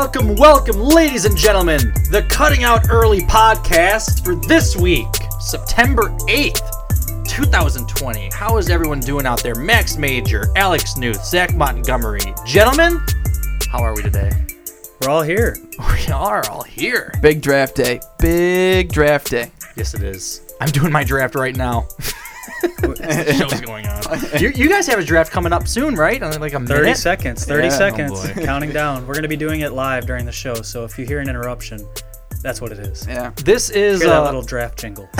Welcome, welcome, ladies and gentlemen, the Cutting Out Early podcast for this week, September 8th, 2020. How is everyone doing out there? Max Major, Alex Newth, Zach Montgomery. Gentlemen, how are we today? We're all here. We are all here. Big draft day. Big draft day. Yes, it is. I'm doing my draft right now. Show's going on. You, you guys have a draft coming up soon, right? In Like a 30 minute? seconds. 30 Yeah. seconds. Oh, boy. counting down. We're going to be doing it live during the show, so if you hear an interruption, that's what it is. Yeah. This is Hear that uh, little draft jingle.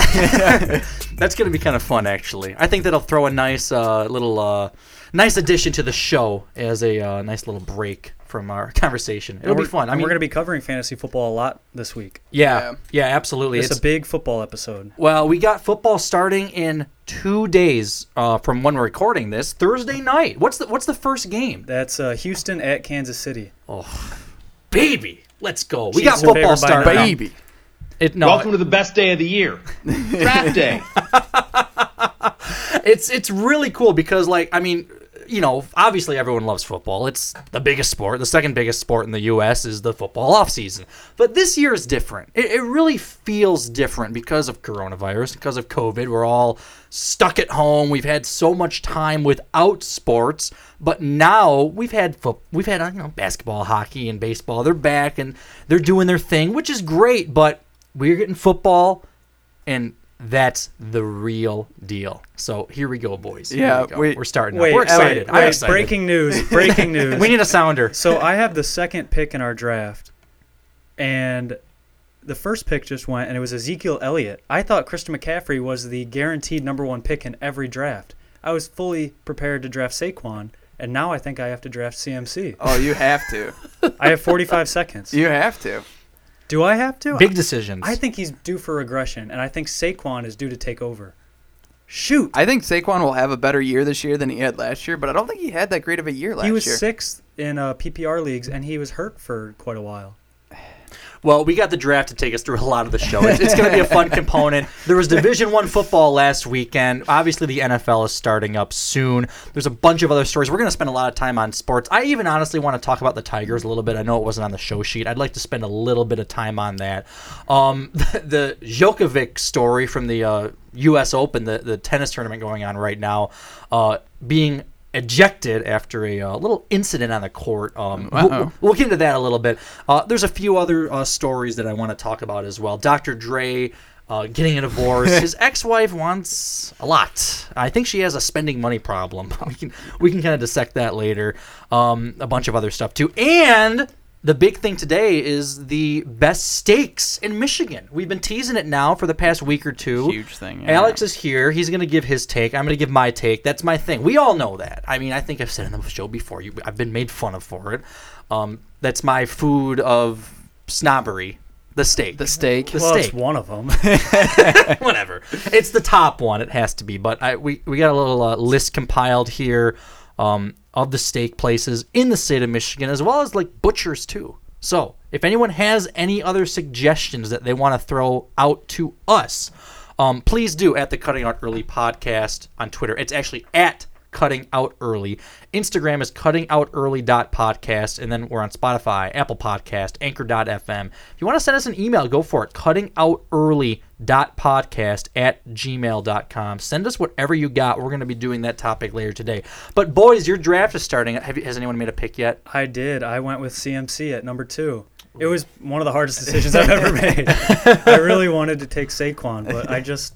That's gonna be kind of fun, actually. I think that'll throw a nice uh, little uh, nice addition to the show as a uh, nice little break from our conversation. It'll be fun. I mean, we're going to be covering fantasy football a lot this week. yeah, yeah, absolutely. It's, It's, a big football episode. well, we got football starting in two days uh, from when we're recording this. Thursday night. What's the What's the first game? That's uh, Houston at Kansas City. Oh baby, let's go. We Chiefs got are football favored by starting. nine. Baby. It, no, Welcome to the best day of the year. Draft day. it's it's really cool because like I mean, you know, obviously everyone loves football. It's the biggest sport. The second biggest sport in the U.S. is the football off season. But this year is different. It, it really feels different because of coronavirus, because of COVID. We're all stuck at home. We've had so much time without sports, but now we've had foot, we've had uh, you know basketball, hockey, and baseball. They're back and they're doing their thing, which is great. But we're getting football and that's the real deal. So here we go, boys. Yeah, we go. wait- we're starting. Wait, up. We're wait, excited. I'm wait, excited. breaking news. Breaking news. We need a sounder. so I have the second pick in our draft, and the first pick just went, and it was Ezekiel Elliott. I thought Christian McCaffrey was the guaranteed number one pick in every draft. I was fully prepared to draft Saquon, and now I think I have to draft CMC. Oh, you have to. I have 45 seconds. You have to. Do I have to? Big decisions. I think he's due for regression, and I think Saquon is due to take over. Shoot. I think Saquon will have a better year this year than he had last year, but I don't think he had that great of a year last year. he was year. sixth in uh, PPR leagues, and he was hurt for quite a while. Well, we got the draft to take us through a lot of the show. It's, it's going to be a fun component. There was Division One football last weekend. Obviously, the NFL is starting up soon. There's a bunch of other stories. We're going to spend a lot of time on sports. I even honestly want to talk about the Tigers a little bit. I know it wasn't on the show sheet. I'd like to spend a little bit of time on that. Um, the, the Djokovic story from the uh, U.S. Open, the, the tennis tournament going on right now, uh, being ejected after a uh, little incident on the court. Um, we'll, we'll get into that a little bit. Uh, there's a few other uh, stories that I want to talk about as well. Dr. Dre uh, getting a divorce. His ex-wife wants a lot. I think she has a spending money problem. we can we can kind of dissect that later. Um, a bunch of other stuff too, and. The big thing today is the best steaks in Michigan. We've been teasing it now for the past week or two. Huge thing, yeah. Alex is here. He's going to give his take. I'm going to give my take. That's my thing. We all know that. I mean, I think I've said it in the show before. You, I've been made fun of for it. Um, that's my food of snobbery. The steak. The steak. The well, steak. it's one of them. Whatever. It's the top one. It has to be. But I, we we got a little uh, list compiled here um, of the steak places in the state of Michigan, as well as like butchers too. So if anyone has any other suggestions that they want to throw out to us, um, please do at the Cutting Out Early podcast on Twitter. It's actually at Cutting Out Early. Instagram is Cutting Out Early podcast, and then we're on Spotify, Apple Podcast, Anchor.fm. If you want to send us an email, go for it. Cutting Out Early podcast at gmail.com. Send us whatever you got. We're going to be doing that topic later today. But boys, your draft is starting. Have you, has anyone made a pick yet? I did. I went with CMC at number two. It was one of the hardest decisions I've ever made. I really wanted to take Saquon, but I just,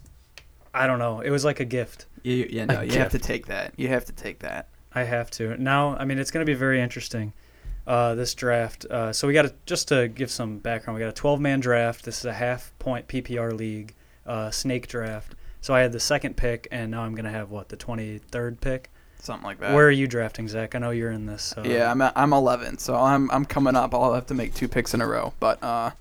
I don't know. It was like a gift. You, yeah, no, A you have to take that. You have to take that. I have to. Now, I mean, it's going to be very interesting. Uh, this draft. Uh, so we got to just to give some background. We got a 12 man draft. This is a half point PPR league, uh, snake draft. So I had the second pick, and now I'm going to have what the 23rd pick. Something like that. Where are you drafting, Zach? I know you're in this. Uh, yeah, I'm I'm 11, so I'm I'm coming up. I'll have to make two picks in a row, but uh,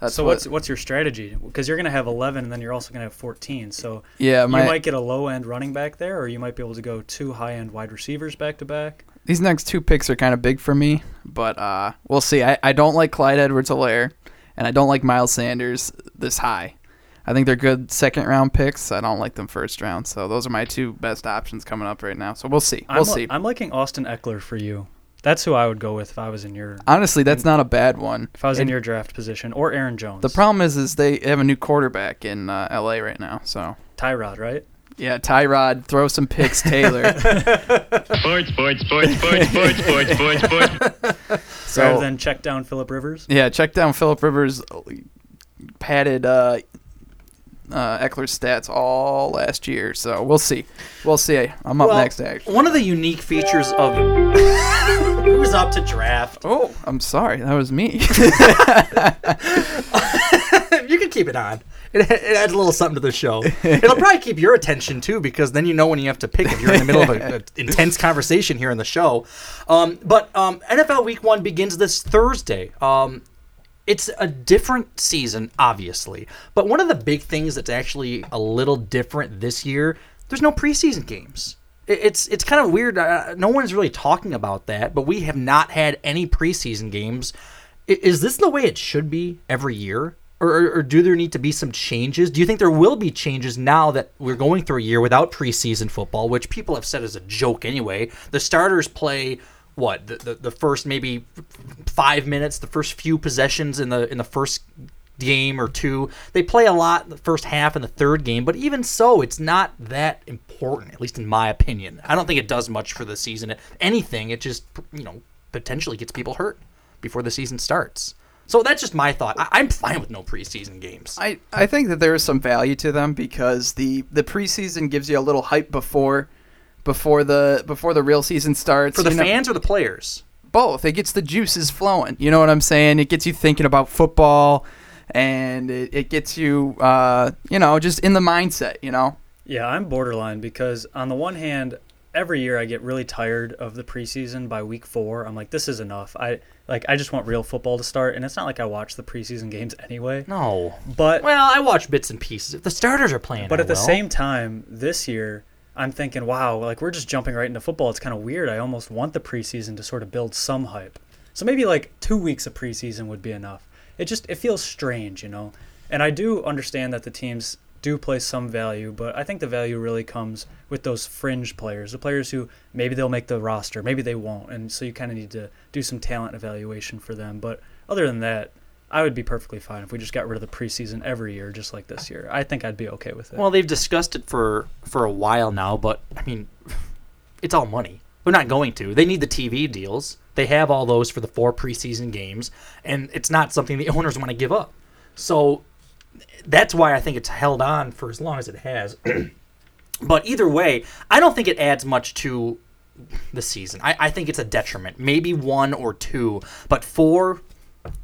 that's so what, what's what's your strategy? Because you're going to have 11, and then you're also going to have 14. So yeah. My you might get a low end running back there, or you might be able to go two high end wide receivers back to back. These next two picks are kind of big for me, but uh, we'll see. I, I don't like Clyde Edwards-Helaire, and I don't like Miles Sanders this high. I think they're good second round picks. I don't like them first round. So those are my two best options coming up right now. So we'll see. We'll I'm, see. I'm liking Austin Ekeler for you. That's who I would go with if I was in your Honestly, that's not a bad one. if I was in your draft position or Aaron Jones. The problem is, is they have a new quarterback in uh, L.A. right now. So Tyrod, right? Yeah, Tyrod, throw some picks, Taylor. Sports, sports, sports, sports, sports, sports, sports, sports. so Rather than check down Philip Rivers. yeah, check down Philip Rivers padded uh, uh, Ekeler's stats all last year. So we'll see. We'll see. I'm up Well, next, actually. One of the unique features of who's up to draft. Oh, I'm sorry. That was me. you can keep it on. It, it adds a little something to the show. It'll probably keep your attention too, because then you know when you have to pick if you're in the middle of an intense conversation here in the show. Um, but um, NFL Week One begins this Thursday. Um, it's a different season, obviously, but one of the big things that's actually a little different this year, there's no preseason games. It's it's kind of weird. Uh, no one's really talking about that, but we have not had any preseason games. Is this the way it should be every year? Or, or, do there need to be some changes? Do you think there will be changes now that we're going through a year without preseason football, which people have said is a joke anyway? The starters play what the, the, the first maybe five minutes, the first few possessions in the in the first game or two. They play a lot the first half and the third game, but even so, it's not that important, at least in my opinion. I don't think it does much for the season. Anything, it just you know potentially gets people hurt before the season starts. So that's just my thought. I, I'm fine with no preseason games. I, I think that there is some value to them because the, the preseason gives you a little hype before before the before the real season starts. for the you know? fans or the players? both. It gets the juices flowing. You know what I'm saying? It gets you thinking about football, and it, it gets you, uh, you know, just in the mindset. You know. Yeah, I'm borderline because on the one hand, every year I get really tired of the preseason by week four. I'm like, this is enough. I like I just want real football to start, and it's not like I watch the preseason games anyway. No. But Well, I watch bits and pieces. If the starters are playing, but I at the will. same time, this year I'm thinking, wow, like we're just jumping right into football. It's kind of weird. I almost want the preseason to sort of build some hype. So maybe like two weeks of preseason would be enough. It just it feels strange, you know. And I do understand that the teams do place some value, but I think the value really comes with those fringe players, the players who maybe they'll make the roster, maybe they won't, and so you kind of need to do some talent evaluation for them. But other than that, I would be perfectly fine if we just got rid of the preseason every year, just like this year. I think I'd be okay with it. Well, they've discussed it for for a while now, but I mean, it's all money. They're not going to. They need the TV deals. They have all those for the four preseason games, and it's not something the owners want to give up. So that's why I think it's held on for as long as it has. but either way, I don't think it adds much to the season. I, I think it's a detriment. Maybe one or two, but four,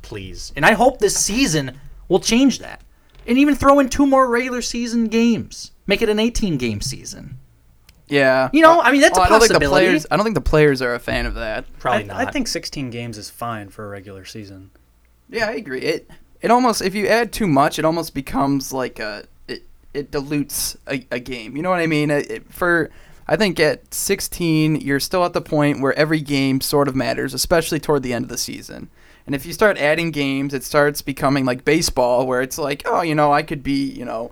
please. And I hope this season will change that. And even throw in two more regular season games. Make it an 18 game season. Yeah. You know, I mean, that's a I don't think the possibility. players. I don't think the players are a fan of that. Probably I, not. I think 16 games is fine for a regular season. Yeah, I agree. It it almost if you add too much, it almost becomes like a it it dilutes a, a game. You know what I mean? It, it- for I think at 16, you're still at the point where every game sort of matters, especially toward the end of the season. And if you start adding games, it starts becoming like baseball, where it's like, oh, you know, I could be, you know,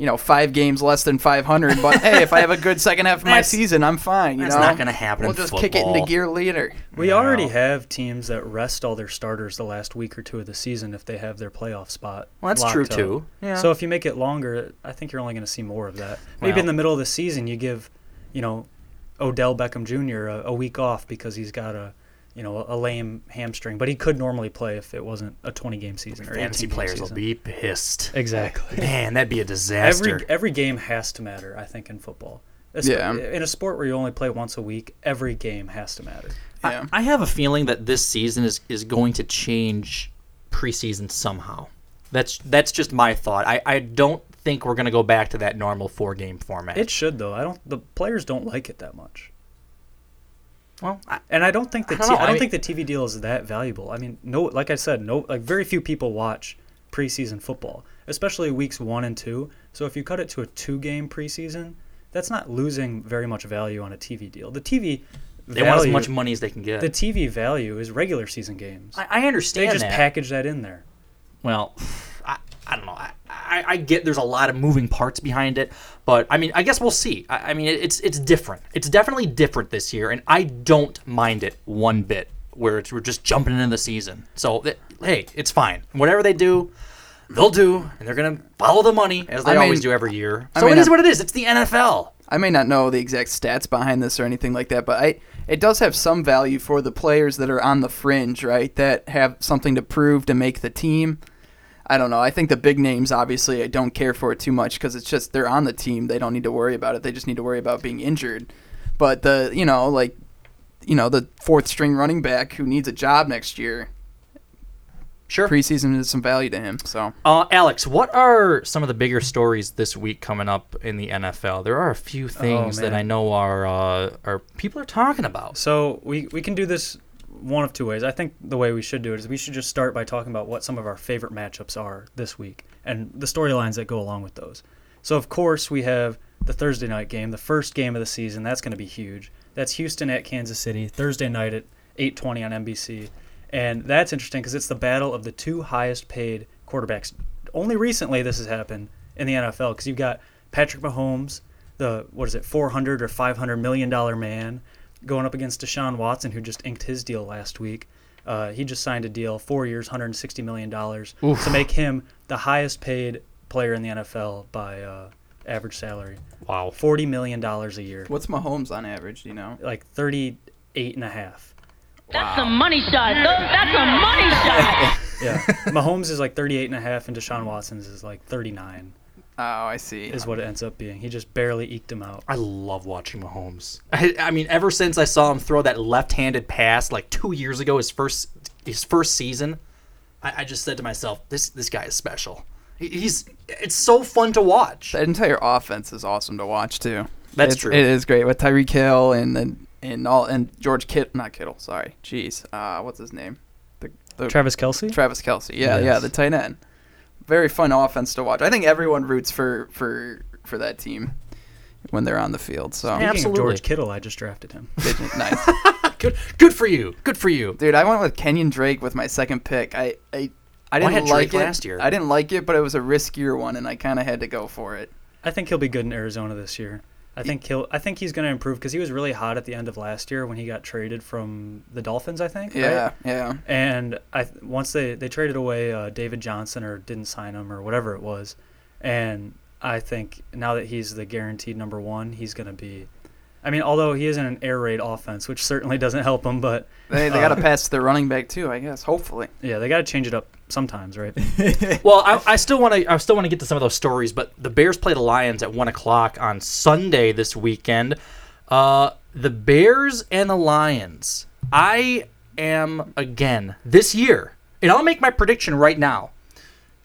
you know, five games less than 500, but hey, if I have a good second half of my That's- season, I'm fine. You that's know, not gonna happen We'll in just kick it into gear later. We Yeah. already have teams that rest all their starters the last week or two of the season if they have their playoff spot. Well, that's locked true, up. too. Yeah. So if you make it longer, I think you're only going to see more of that. Maybe Well- in the middle of the season, you give, you know, Odell Beckham Jr. a, a week off because he's got a, you know, a lame hamstring, but he could normally play if it wasn't a 20 game season or Fantasy players season. will be pissed. exactly. Man, that'd be a disaster. Every every game has to matter, I think, in football. Espe- Yeah. In a sport where you only play once a week, every game has to matter. Yeah. I have a feeling that this season is, is going to change preseason somehow. That's that's just my thought. I, I don't think we're going to go back to that normal four game format. It should though. I don't. The players don't like it that much. Well, I, And I don't think the I don't t- know, I don't I- think the TV deal is that valuable. I mean, no, like I said, no, like very few people watch preseason football, especially weeks one and two. So if you cut it to a two-game preseason, that's not losing very much value on a TV deal. The TV they want as value- much money as they can get. The TV value is regular season games. I, I they just that. package that in there. well, I, I don't know. I, I, I get there's a lot of moving parts behind it, but I mean, I guess we'll see. I, I mean, it's it's different. It's definitely different this year, and I don't mind it one bit. Where it's, we're just jumping into the season, so th- hey, it's fine. Whatever they do, they'll do, and they're gonna follow the money as they I mean- always do every year. So it is I- what it is. It's the NFL. I may not know the exact stats behind this or anything like that, but I it does have some value for the players that are on the fringe, right? That have something to prove to make the team. I don't know. I think the big names, obviously, I don't care for it too much because it's just they're on the team. They don't need to worry about it. They just need to worry about being injured. But the you know like you know the fourth string running back who needs a job next year, Sure. preseason is some value to him. So Uh, Alex, what are some of the bigger stories this week coming up in the NFL? There are a few things that. I know are uh, are people are talking about. So we we can do this one of two ways. I think the way we should do it is we should just start by talking about what some of our favorite matchups are this week and the storylines that go along with those. So of course we have the Thursday night game, the first game of the season. That's going to be huge. That's Houston at Kansas City Thursday night at 8:20 on NBC, and that's interesting because it's the battle of the two highest paid quarterbacks. Only recently this has happened in the NFL because you've got Patrick Mahomes, the what is it, 400 or 500 million dollar man, going up against Deshaun Watson, who just inked his deal last week. Uh, he just signed a deal, four years, 160 million dollars, to make him the highest paid player in the NFL by uh, average salary, Wow. 40 million dollars a year, what's Mahomes on average? Do you know? like 38 and a half. That's a money shot. That's a money shot. Yeah, Mahomes is like 38 and a half, and Deshaun Watson's is like 39. Oh, I see. Is what it ends up being. He just barely eked him out. I love watching Mahomes. I, I mean, ever since I saw him throw that left-handed pass like two years ago, his first his first season, I, I just said to myself, "This this guy is special. He- He's it's so fun to watch." That entire offense is awesome to watch too. That's It's- true. It is great with Tyreek Hill and and and all and George Kittle, not Kittle. Sorry, jeez. Uh, what's his name? The, the Travis Kelce. Travis Kelce. Yeah, yeah, the tight end. Very fun offense to watch. I think everyone roots for for for that team when they're on the field. So Speaking Absolutely. of George Kittle, I just drafted him. nice, Good good for you. Good for you. dude. I went with Kenyan Drake with my second pick. I I. I I didn't had like Drake it last year. I didn't like it, but it was a riskier one, and I kind of had to go for it. I think he'll be good in Arizona this year. I think he'll. I think he's going to improve because he was really hot at the end of last year when he got traded from the Dolphins. I think. right? Yeah, yeah. And I once they they traded away uh, David Johnson or didn't sign him or whatever it was, and I think now that he's the guaranteed number one, he's going to be. I mean, although he is in an air raid offense, which certainly doesn't help him, but They, they Uh, got to pass their running back too, I guess. Hopefully. yeah, they got to change it up sometimes, right? Well, I, I still want to. I still want to get to some of those stories, but the Bears play the Lions at one o'clock on Sunday this weekend. Uh, the Bears and the Lions. I am again this year, and I'll make my prediction right now,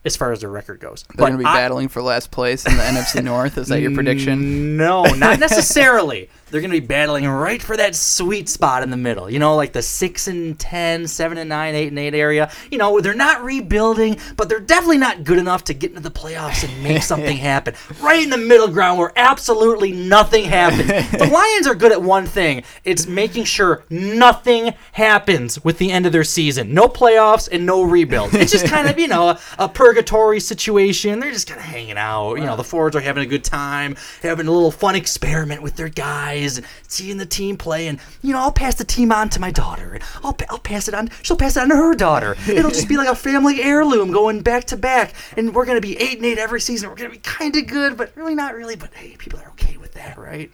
as far as their record goes. They're going to be I- battling for last place in the NFC North. Is that your prediction? No, not necessarily. They're going to be battling right for that sweet spot in the middle. You know, like the 6 and 10, 7 and 9, 8 and 8 area. You know, they're not rebuilding, but they're definitely not good enough to get into the playoffs and make something happen. Right in the middle ground where absolutely nothing happens. the Lions are good at one thing. It's making sure nothing happens with the end of their season. No playoffs and no rebuild. It's just kind of, you know, a, a purgatory situation. They're just kind of hanging out. You know, the forwards are having a good time, having a little fun experiment with their guys, and seeing the team play. And, you know, I'll pass the team on to my daughter. And I'll, pa- I'll pass it on. She'll pass it on to her daughter. It'll just be like a family heirloom going back to back. And we're going to be 8 and 8 every season. We're going to be kind of good, but really not really. But hey, people are okay with that, right?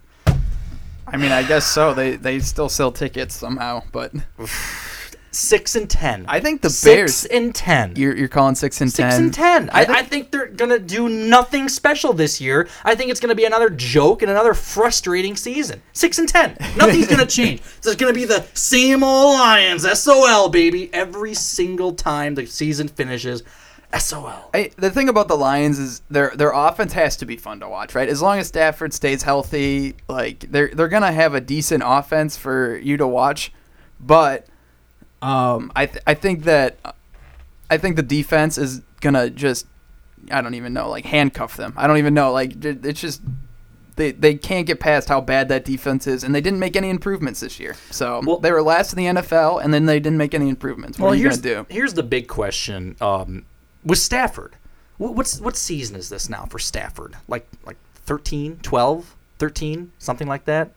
I mean, I guess so. They they still sell tickets somehow, but six and ten. I think the six Bears. and ten. You're, you're calling six and Six ten. and ten. I, I I, think- think, they're gonna do nothing special this year. I think it's gonna be another joke and another frustrating season. Six and ten. Nothing's gonna change. It's gonna be the same old Lions. SOL baby. Every single time the season finishes. SOL. I, the thing about the Lions is their their offense has to be fun to watch, right? As long as Stafford stays healthy, like they're they're gonna have a decent offense for you to watch. But um, I th- I think that I think the defense is gonna just I don't even know like handcuff them. I don't even know like it's just. They, they can't get past how bad that defense is, and they didn't make any improvements this year. So Well- they were last in the NFL, and then they didn't make any improvements. What well, are you here's gonna do? here's the big question. Um, with Stafford, wh- what's what season is this now for Stafford? Like like 13, 12, 13, something like that.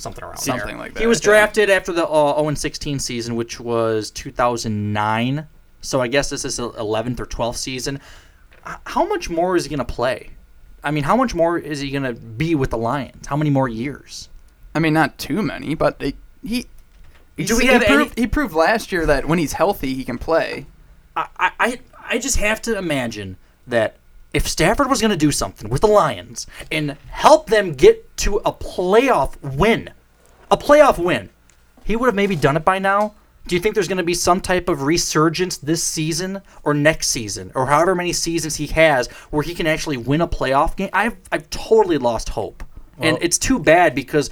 Something around there. Something like that. He that, was yeah. drafted after the uh, 0 16 season, which was 2009. So I guess this is the 11th or 12th season. How much more is he going to play? I mean, how much more is he going to be with the Lions? How many more years? I mean, not too many, but they, he. Do we he have proved, any- he proved last year that when he's healthy, he can play. I, I, I just have to imagine that if Stafford was going to do something with the Lions and help them get to a playoff win, a playoff win, he would have maybe done it by now. Do you think there's going to be some type of resurgence this season or next season or however many seasons he has where he can actually win a playoff game? I've, I've totally lost hope. And Well- it's too bad because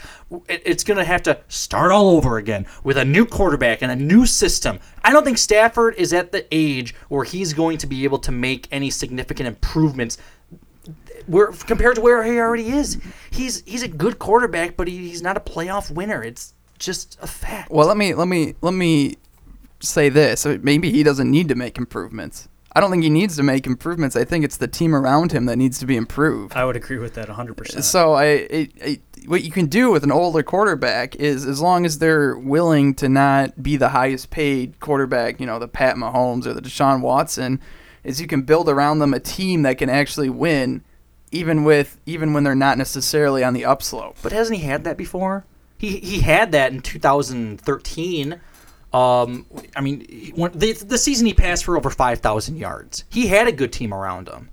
it- it's going to have to start all over again with a new quarterback and a new system. I don't think Stafford is at the age where he's going to be able to make any significant improvements where compared to where he already is. He's he's a good quarterback, but he, he's not a playoff winner. It's just a fact. Well, let me let me let me say this. Maybe he doesn't need to make improvements. I don't think he needs to make improvements. I think it's the team around him that needs to be improved. I would agree with that 100%. So I, it, it, what you can do with an older quarterback is, as long as they're willing to not be the highest paid quarterback, you know, the Pat Mahomes or the Deshaun Watson, is you can build around them a team that can actually win, even with even when they're not necessarily on the upslope. But hasn't he had that before? He he had that in 2013. Um, I mean, when, the the season he passed for over 5,000 yards. He had a good team around him.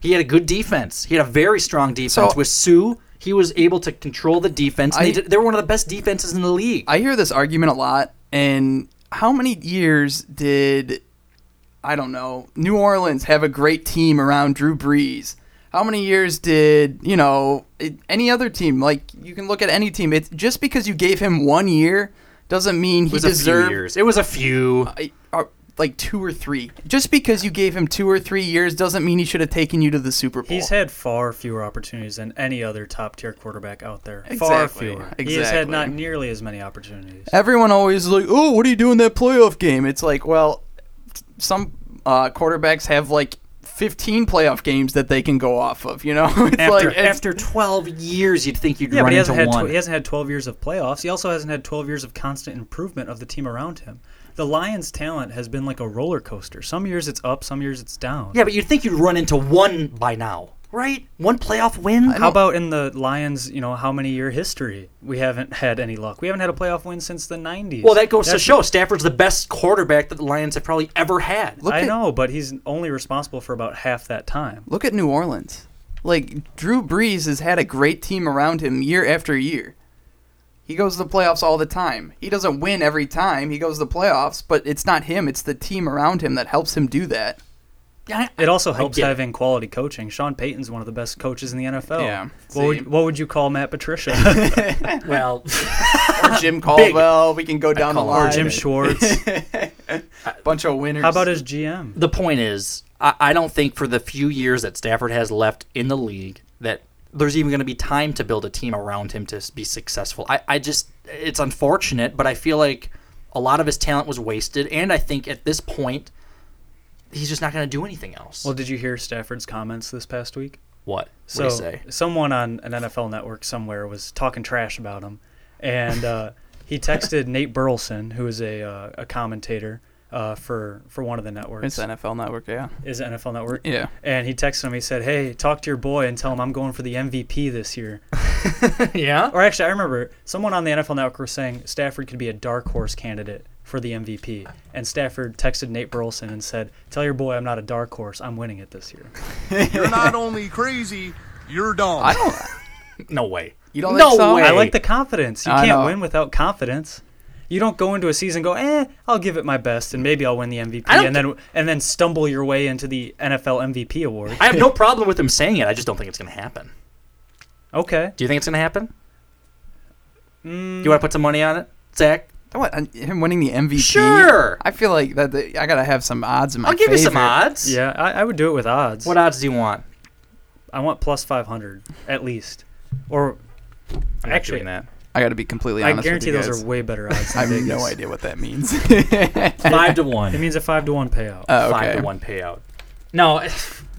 He had a good defense. He had a very strong defense So- with Suh. He was able to control the defense. I- they, did, they were one of the best defenses in the league. I hear this argument a lot, and how many years did I don't know New Orleans have a great team around Drew Brees? How many years did you know any other team? Like you can look at any team. It's just because you gave him one year doesn't mean he was a few deserved years. It was a few. I- uh, like two or three. Just because you gave him two or three years doesn't mean he should have taken you to the Super Bowl. He's had far fewer opportunities than any other top tier quarterback out there. Far Exactly, fewer. He has had not nearly as many opportunities. Everyone always like, oh, what are you doing in that playoff game? It's like, well, some uh, quarterbacks have like 15 playoff games that they can go off of. You know, it's After, like it's- after 12 years, you'd think you'd Yeah, run but he into hasn't, had one. tw- he hasn't had 12 years of playoffs. He also hasn't had 12 years of constant improvement of the team around him. The Lions' talent has been like a roller coaster. Some years it's up, some years it's down. yeah, but you'd think you'd run into one by now, right? One playoff win? How about in the Lions, you know, how many year history? We haven't had any luck. We haven't had a playoff win since the 90s. Well, that goes to show Stafford's the best quarterback that the Lions have probably ever had. Look I at- know, but he's only responsible for about half that time. look at New Orleans. Like Drew Brees has had a great team around him year after year. He goes to the playoffs all the time. He doesn't win every time he goes to the playoffs, but it's not him, it's the team around him that helps him do that. Yeah, It also helps get having quality coaching. Sean Payton's one of the best coaches in the NFL. Yeah, What would, what would you call Matt Patricia? Well, Or Jim Caldwell, we can go down the line. or Jim Schwartz? Bunch of winners. How about his GM? the point is, I, I don't think for the few years that Stafford has left in the league that there's even going to be time to build a team around him to be successful. I, I just, it's unfortunate, but I feel like a lot of his talent was wasted, and I think at this point, he's just not going to do anything else. Well, did you hear Stafford's comments this past week? what? So what do you say? someone on an NFL network somewhere was talking trash about him, and uh, he texted Nate Burleson, who is a uh, a commentator uh, for for one of the networks. It's NFL Network, yeah. Is it NFL Network? Yeah. And he texted him. He said, "Hey, talk to your boy and tell him I'm going for the MVP this year." yeah. Or actually, I remember someone on the NFL Network was saying Stafford could be a dark horse candidate for the MVP, and Stafford texted Nate Burleson and said, "Tell your boy I'm not a dark horse. I'm winning it this year." You're not only crazy, you're dumb. I don't. No way. You don't no think so? No way. I like the confidence. You I can't know. win without confidence. You don't go into a season and go, eh, I'll give it my best and maybe I'll win the MVP, and then and then stumble your way into the NFL MVP award. I have no problem with him saying it. I just don't think it's going to happen. Okay. Do you think it's going to happen? Mm, You want to put some money on it, Zach? What? uh, Him winning the MVP? Sure. I feel like that. that- I gotta have some odds in my I'll give you some odds. Yeah, I, I would do it with odds. What odds do you want? I want plus 500 at least. Or I'm Actually, that. I gotta be completely honest. I honest. guarantee with those you guys. are way better odds. I Than have no idea what that means. Five to one. It means a five to one payout. Oh, Five okay. to one payout. No,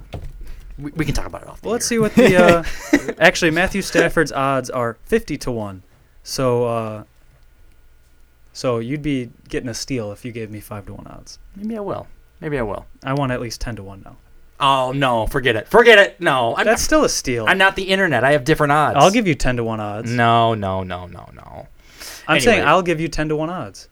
we, we can talk about it off. The well, let's air. see what the. Uh, actually, Matthew Stafford's odds are 50 to one. So, uh, so you'd be getting a steal if you gave me five to one odds. Maybe I will. Maybe I will. I want at least 10 to one now. Oh no, forget it. Forget it. No, I'm, That's still a steal. I'm not the internet. I have different odds. I'll give you 10 to one odds. No, no, no, no, no. I'm saying I'll give you 10 to one odds.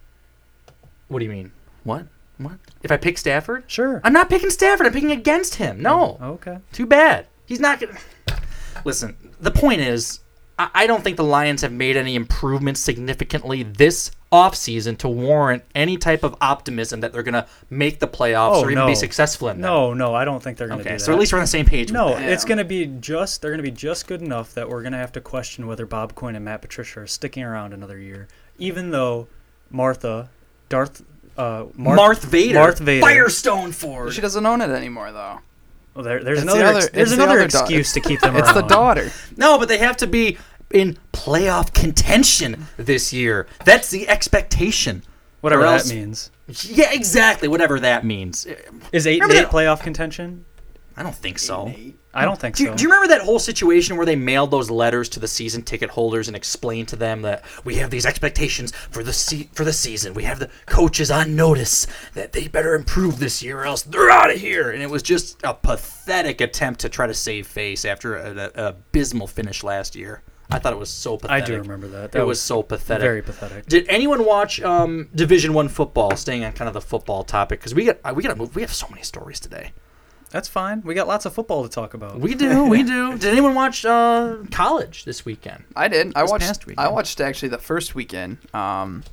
What do you mean? What? What? If I pick Stafford? Sure. I'm not picking Stafford. I'm picking against him. No. Oh, okay. Too bad. He's not gonna. Listen, the point is, I, I don't think the Lions have made any improvements significantly this offseason to warrant any type of optimism that they're gonna make the playoffs Oh, or even no. be successful in them. No, no, I don't think they're going to Okay, do that. so at least we're on the same page. No, with it's going to be just they're going to be just good enough that we're going to have to question whether Bob Quinn and Matt Patricia are sticking around another year, even though Martha, Darth, uh, Marth, Marth Vader, Marth Vader. Firestone Ford. She doesn't own it anymore, though. Well, there, there's It's the another other- ex- there's it's the another da- excuse to keep them It's around. the daughter. No, but they have to be in playoff contention this year. That's the expectation. Whatever Or that means. Yeah, exactly. Whatever that means. Is eight Remember eight that- playoff contention? I don't think so. I don't think Do so. do you remember that whole situation where they mailed those letters to the season ticket holders and explained to them that we have these expectations for the se- for the season. We have the coaches on notice that they better improve this year, or else they're out of here. And it was just a pathetic attempt to try to save face after an abysmal finish last year. I thought it was so pathetic. I do remember that. it was, was so pathetic. very pathetic. Did anyone watch um, Division One football? Staying on kind of the football topic because we got uh, we got to move. We have so many stories today. That's fine. We got lots of football to talk about. We do, we do. Did anyone watch uh, college this weekend? I did. I watched. past weekend. I watched actually the first weekend. Um,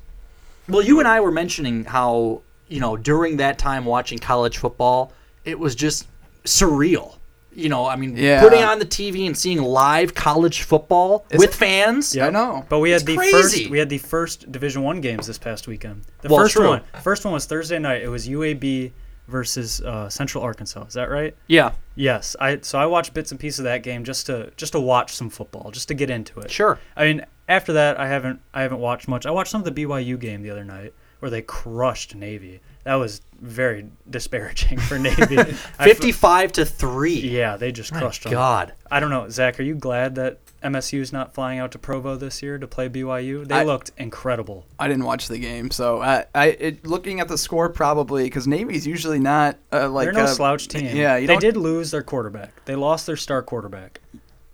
Well, you and I were mentioning how you know during that time watching college football, it was just surreal. You know, I mean, Yeah. putting on the TV and seeing live college football Is with it? fans. Yeah, I know. But we had It's the crazy. first we had the first Division One games this past weekend. The Well, first true. one, first one was Thursday night. It was UAB versus uh, Central Arkansas. Is that right? Yeah, Yes. I so I watched bits and pieces of that game just to just to watch some football, just to get into it. sure. I mean, after that, I haven't I haven't watched much. I watched some of the BYU game the other night where they crushed Navy. That was very disparaging for Navy. I f- Fifty-five to three. Yeah, they just My crushed them. God. I don't know, Zach. Are you glad that MSU's not flying out to Provo this year to play BYU? They I- looked incredible. I didn't watch the game, so I, I it, looking at the score probably because Navy's usually not uh, like They're no a- slouch team. Yeah, you they did lose their quarterback. They lost their star quarterback,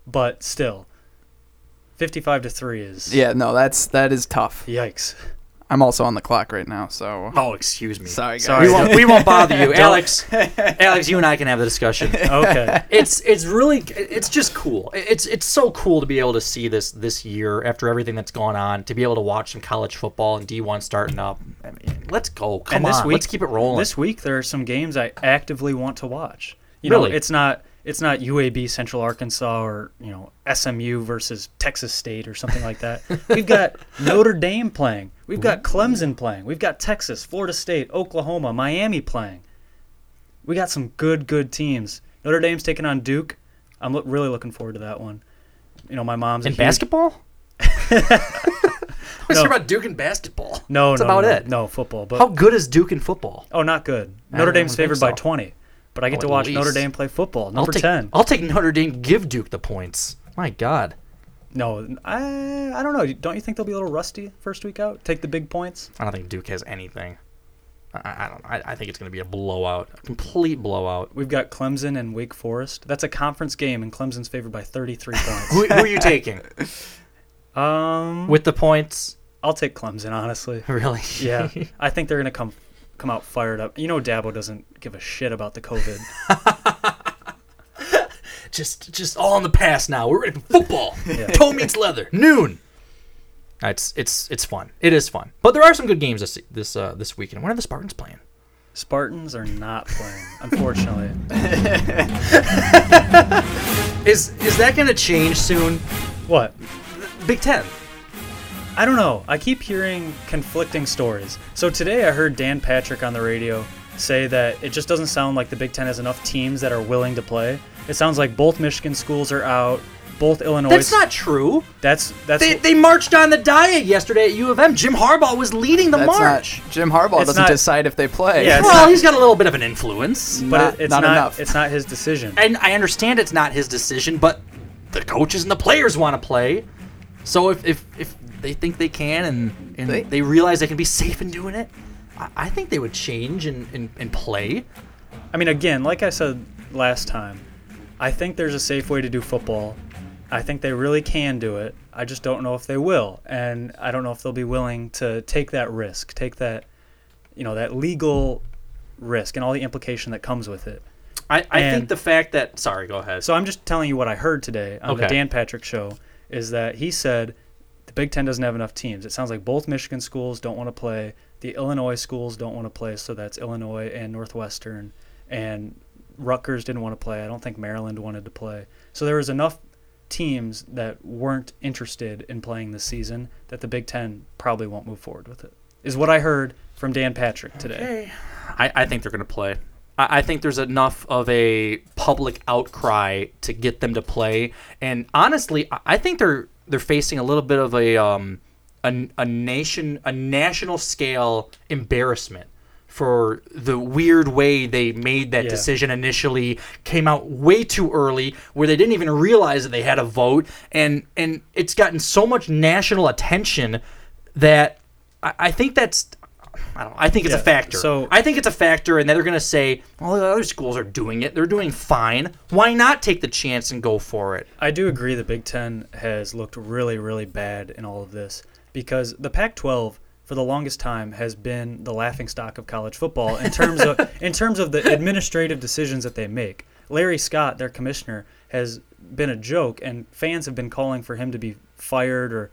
but still, fifty-five to three is Yeah, no, that's that is tough. Yikes! I'm also on the clock right now, so Oh, excuse me. sorry guys. Sorry. We won't, we won't bother you, Alex. Alex, you and I can have the discussion. Okay, it's it's really it's just cool. It's it's so cool to be able to see this this year after everything that's gone on. To be able to watch some college football and D one starting up. I mean, let's go. Come and this on, week, let's keep it rolling. This week there are some games I actively want to watch. You know, Really? it's not it's not UAB Central Arkansas or you know SMU versus Texas State or something like that. We've got Notre Dame playing. We've got Clemson playing. We've got Texas, Florida State, Oklahoma, Miami playing. We got some good good teams. Notre Dame's taking on Duke. I'm lo- really looking forward to that one. You know, my mom's in huge- basketball. Let's No. about Duke and basketball. No, That's no, about no, it. No football, but How good is Duke in football? oh, not good. I Notre Dame's think favored by 20, but I get Oh, to watch least. Notre Dame play football. I'll Number take, 10. I'll take Notre Dame. Give Duke the points. My God. No, I I don't know. Don't you think they'll be a little rusty first week out? Take the big points. I don't think Duke has anything. I, I don't. I, I think it's going to be a blowout, a complete blowout. We've got Clemson and Wake Forest. That's a conference game, and Clemson's favored by 33 points. Who, who are you taking um, with the points? I'll take Clemson, honestly. Really? Yeah, I think they're gonna come come out fired up. You know, Dabo doesn't give a shit about the COVID. Just just all in the past now. We're ready for football. Yeah. Toe meets leather. Noon. It's it's it's fun. It is fun. But there are some good games this this uh, this weekend. When are the Spartans playing? Spartans are not playing, unfortunately. Is is that going to change soon? What? Big Ten. I don't know. I keep hearing conflicting stories. So today I heard Dan Patrick on the radio say that it just doesn't sound like the Big Ten has enough teams that are willing to play. It sounds like both Michigan schools are out, both Illinois. That's not true. That's that's. They, they marched on the Diag yesterday at U of M. Jim Harbaugh was leading the That's march. not Jim Harbaugh It's doesn't not- decide if they play. Yeah, it's well, not- he's got a little bit of an influence. but not- it, it's not not, enough. It's not his decision. and I understand it's not his decision, but the coaches and the players want to play. So if, if, if they think they can and, and They- they, realize they can be safe in doing it, I, I think they would change and, and, and play. I mean, again, like I said last time, I think there's a safe way to do football. I think they really can do it. I just don't know if they will, and I don't know if they'll be willing to take that risk, take that, you know, that legal risk and all the implication that comes with it. I, I And- think the fact that sorry, go ahead. So I'm just telling you what I heard today on the Dan Patrick show is that he said the Big Ten doesn't have enough teams. It sounds like both Michigan schools don't want to play. The Illinois schools don't want to play. So that's Illinois and Northwestern. And Rutgers didn't want to play. I don't think Maryland wanted to play. So there was enough teams that weren't interested in playing this season that the Big Ten probably won't move forward with it. Is what I heard from Dan Patrick today. I, I think they're going to play. I, I think there's enough of a public outcry to get them to play, and honestly, I, I think they're they're facing a little bit of a um a, a nation a national scale embarrassment for the weird way they made that Yeah. decision initially came out way too early where they didn't even realize that they had a vote and and it's gotten so much national attention that I, I think that's I don't know, I think it's Yeah, a factor. so- I think it's a factor and then they're gonna say, Well the other schools are doing it, they're doing fine. Why not take the chance and go for it? I do agree the Big Ten has looked really, really bad in all of this because the Pac-12 for the longest time has been the laughing stock of college football in terms of in terms of the administrative decisions that they make. Larry Scott, their commissioner, has been a joke, and fans have been calling for him to be fired or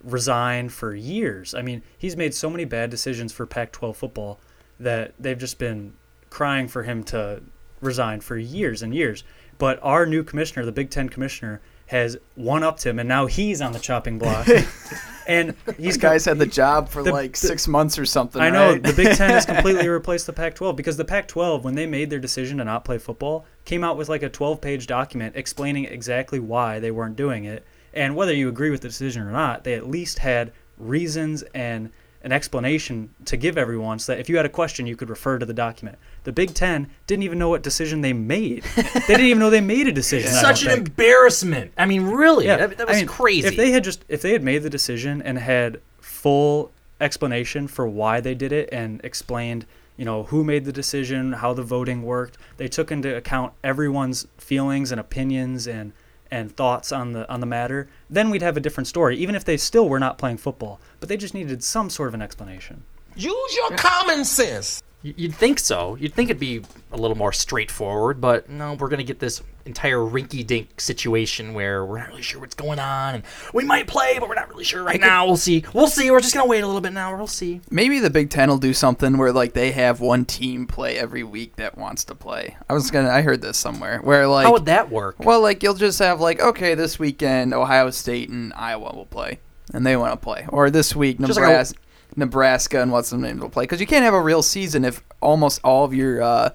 resign for years. I mean, he's made so many bad decisions for Pac-12 football that they've just been crying for him to resign for years and years. But our new commissioner, the Big Ten commissioner, has one upped him, and now he's on the chopping block. and These guys had the job for The- like the- six months or something. I know right? the Big Ten has completely replaced the Pac-12 because the Pac-12, when they made their decision to not play football, came out with like a 12-page document explaining exactly why they weren't doing it, and whether you agree with the decision or not, they at least had reasons and an explanation to give everyone, so that if you had a question, you could refer to the document. The Big Ten didn't even know what decision they made. they didn't even know they made a decision. I Such an think. embarrassment. I mean, really, that, that I was mean, crazy. If they had just if they had made the decision and had full explanation for why they did it and explained, you know, who made the decision, how the voting worked, they took into account everyone's feelings and opinions and and thoughts on the on the matter, then we'd have a different story. Even if they still were not playing football, but they just needed some sort of an explanation. Use your common sense. You'd think so. You'd think it'd be a little more straightforward, but no, we're gonna get this entire rinky-dink situation where we're not really sure what's going on, and we might play, but we're not really sure right now. We'll see. We'll see. We're just gonna wait a little bit now. We'll see. Maybe the Big Ten will do something where like they have one team play every week that wants to play. I was gonna, I heard this somewhere where like How would that work? Well, like you'll just have like okay, this weekend Ohio State and Iowa will play, and they want to play, or this week Just like a- Nebraska, Nebraska and what's the name will play because you can't have a real season if almost all of your, uh,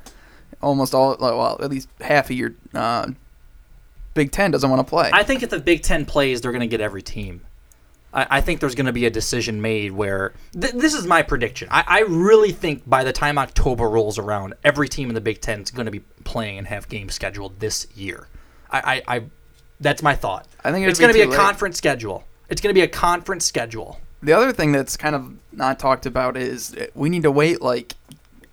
almost all well at least half of your uh, Big Ten doesn't want to play. I think if the Big Ten plays, they're gonna get every team. I, I think there's gonna be a decision made where th- this is my prediction. I, I really think by the time October rolls around, every team in the Big Ten is gonna be playing and have games scheduled this year. I, I, I that's my thought. I think it's be gonna be a late. conference schedule. It's gonna be a conference schedule. The other thing that's kind of not talked about is we need to wait like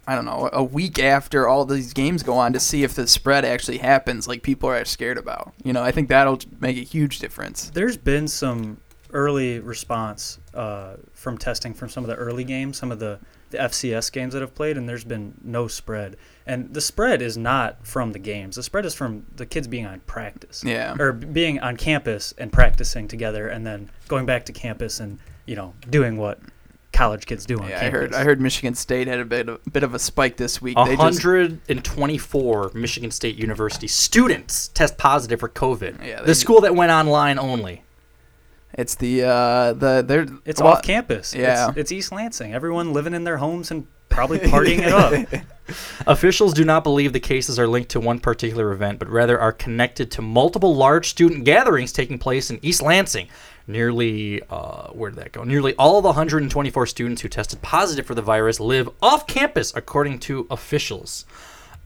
I don't know, a week after all these games go on to see if the spread actually happens, like people are scared about. You know, I think that'll make a huge difference. There's been some early response uh, from testing from some of the early games, some of the, the FCS games that have played, and there's been no spread. And the spread is not from the games. The spread is from the kids being on practice. Yeah. Or being on campus and practicing together and then going back to campus and, you know, doing what college kids do on Yeah, I campus. heard. I heard Michigan State had a bit of, bit of a spike this week. They just 124 Michigan State University students test positive for COVID. Yeah, the school that went online only. It's the uh the they're It's well, off campus. Yeah. It's, it's East Lansing. Everyone living in their homes and probably partying it up. Officials do not believe the cases are linked to one particular event, but rather are connected to multiple large student gatherings taking place in East Lansing. Nearly, uh, where did that go? Nearly all the 124 students who tested positive for the virus live off campus, according to officials.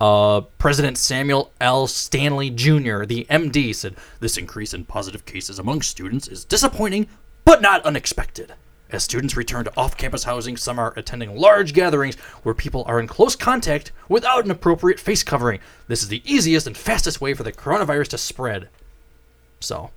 Uh, President Samuel L. Stanley Jr., the MD, said this increase in positive cases among students is disappointing, but not unexpected. As students return to off campus housing, some are attending large gatherings where people are in close contact without an appropriate face covering. This is the easiest and fastest way for the coronavirus to spread. So,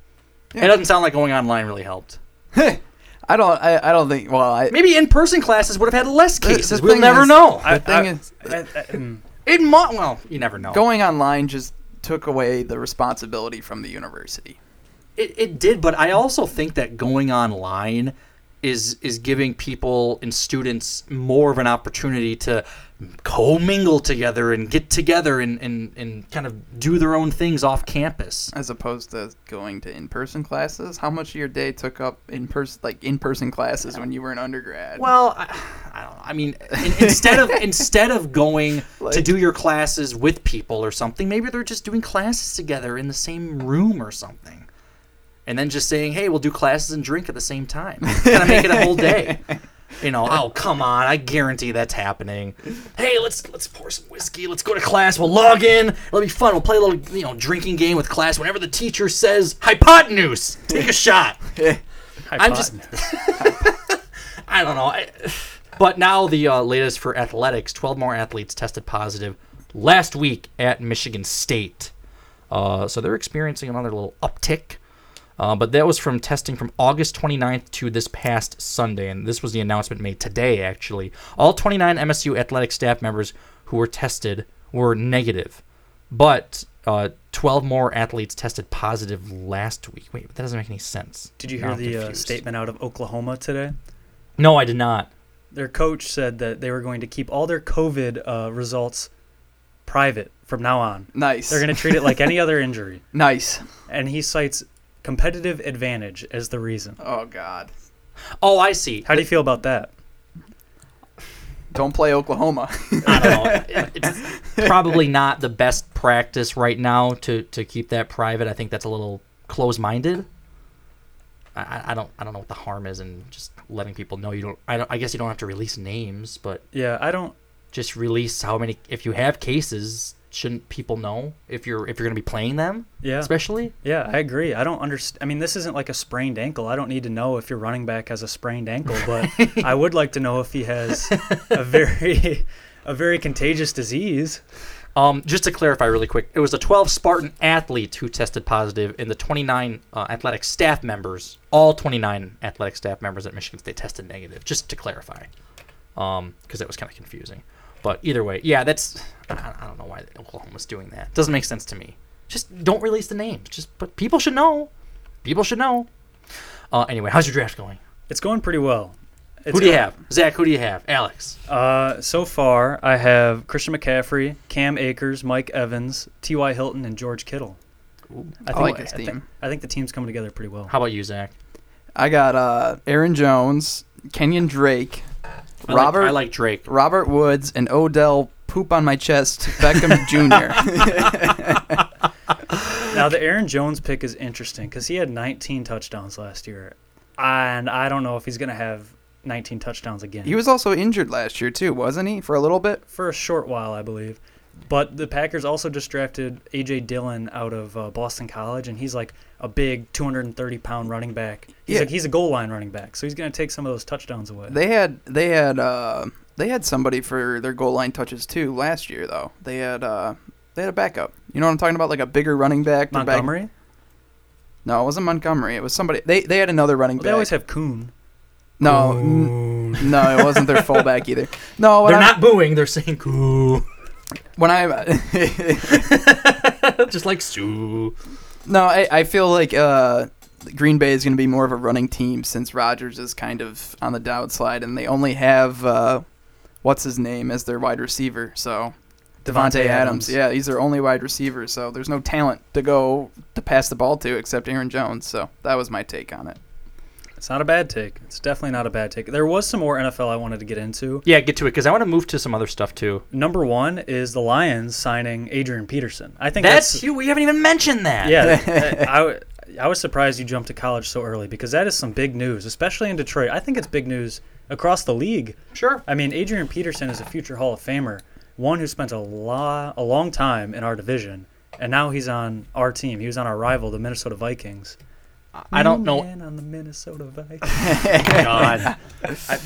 it doesn't sound like going online really helped. I don't. I, I don't think. Well, I Maybe in person classes would have had less the cases. we'll never is- know. The thing is, I- I- mm. It might, well, you never know. going online just took away the responsibility from the university. It, it did, but I also think that going online is is giving people and students more of an opportunity to commingle together and get together and, and, and kind of do their own things off campus. as opposed to going to in-person classes. How much of your day took up in person, like in-person classes when you were an undergrad? Well, I, I don't know. I mean, in, instead of instead of going to do your classes with people or something, maybe they're just doing classes together in the same room or something, and then just saying, "Hey, we'll do classes and drink at the same time." Kind of make it a whole day. You know, oh come on! I guarantee that's happening. Hey, let's let's pour some whiskey. Let's go to class. We'll log in. It'll be fun. We'll play a little you know drinking game with class. Whenever the teacher says hypotenuse, take a shot. I'm just I don't know. I, but now the uh, latest for athletics: twelve more athletes tested positive last week at Michigan State. Uh, so they're experiencing another little uptick. Uh, but that was from testing from August 29th to this past Sunday, and this was the announcement made today. Actually, all 29 MSU athletic staff members who were tested were negative, but uh, 12 more athletes tested positive last week. Wait, that doesn't make any sense. Did you hear I'm the uh, statement out of Oklahoma today? No, I did not. Their coach said that they were going to keep all their COVID uh, results private from now on. nice. They're going to treat it like any other injury. nice. And he cites competitive advantage as the reason. Oh God. Oh, I see. How do you feel about that? Don't play Oklahoma. I don't know. It's probably not the best practice right now to, to keep that private. I think that's a little close-minded. I- I, I don't I don't know what the harm is in just letting people know you don't. I don't. I guess you don't have to release names, but Yeah, I don't. just release how many. If you have cases, shouldn't people know if you're if you're going to be playing them? Yeah. Especially. Yeah, I agree. I don't understand. I mean, this isn't like a sprained ankle. I don't need to know if your running back has a sprained ankle, but I would like to know if he has a very, a very contagious disease. Um, just to clarify really quick, it was the 12 Spartan athletes who tested positive, and the 29 uh, athletic staff members, all 29 athletic staff members at Michigan State tested negative. Just to clarify, because that was kind of confusing. But either way, yeah, that's I, I don't know why Oklahoma's doing that. Doesn't make sense to me. Just don't release the names. Just but people should know. People should know. Uh, anyway, how's your draft going? It's going pretty well. It's who do you have? Zach, who do you have? Alex. Uh, so far, I have Christian McCaffrey, Cam Akers, Mike Evans, T.Y. Hilton, and George Kittle. I like this I think- team. I think the team's coming together pretty well. How about you, Zach? I got uh, Aaron Jones, Kenyan Drake, I like- Robert. I like Drake. Robert Woods, and Odell poop on my chest Beckham Jr. Now the Aaron Jones pick is interesting because he had 19 touchdowns last year, and I don't know if he's gonna have 19 touchdowns again. he was also injured last year too, wasn't he? For a little bit. for a short while, I believe. But the Packers also just drafted A.J. Dillon out of uh, Boston College, and he's like a big 230 pound running back. He's Yeah. like he's a goal line running back, so he's gonna take some of those touchdowns away. They had they had uh, they had somebody for their goal line touches too last year though. They had uh they had a backup. You know what I'm talking about? Like a bigger running back. their back- Montgomery. no, it wasn't Montgomery. It was somebody. They they had another running Well, back. they always have Kuhn. no, n- no, it wasn't their fullback either. No, They're I- not booing. They're saying "Coo," when I just like Suh. no, I, I feel like uh, Green Bay is going to be more of a running team since Rodgers is kind of on the downside, and they only have uh, what's his name as their wide receiver. So Davante Davante Adams. Adams. yeah, he's their only wide receiver. So there's no talent to go to pass the ball to except Aaron Jones. So that was my take on it. It's not a bad take. It's definitely not a bad take. There was some more NFL I wanted to get into. Yeah, get to it because I want to move to some other stuff too. Number one is the Lions signing Adrian Peterson. I think That's, that's, you. We haven't even mentioned that. yeah. I, I, I was surprised you jumped to college so early because that is some big news, especially in Detroit. I think it's big news across the league. Sure. I mean, Adrian Peterson is a future Hall of Famer, one who spent a lot, a long time in our division, and now he's on our team. He was on our rival, the Minnesota Vikings. I don't know. man on the Minnesota Vikings. God, I,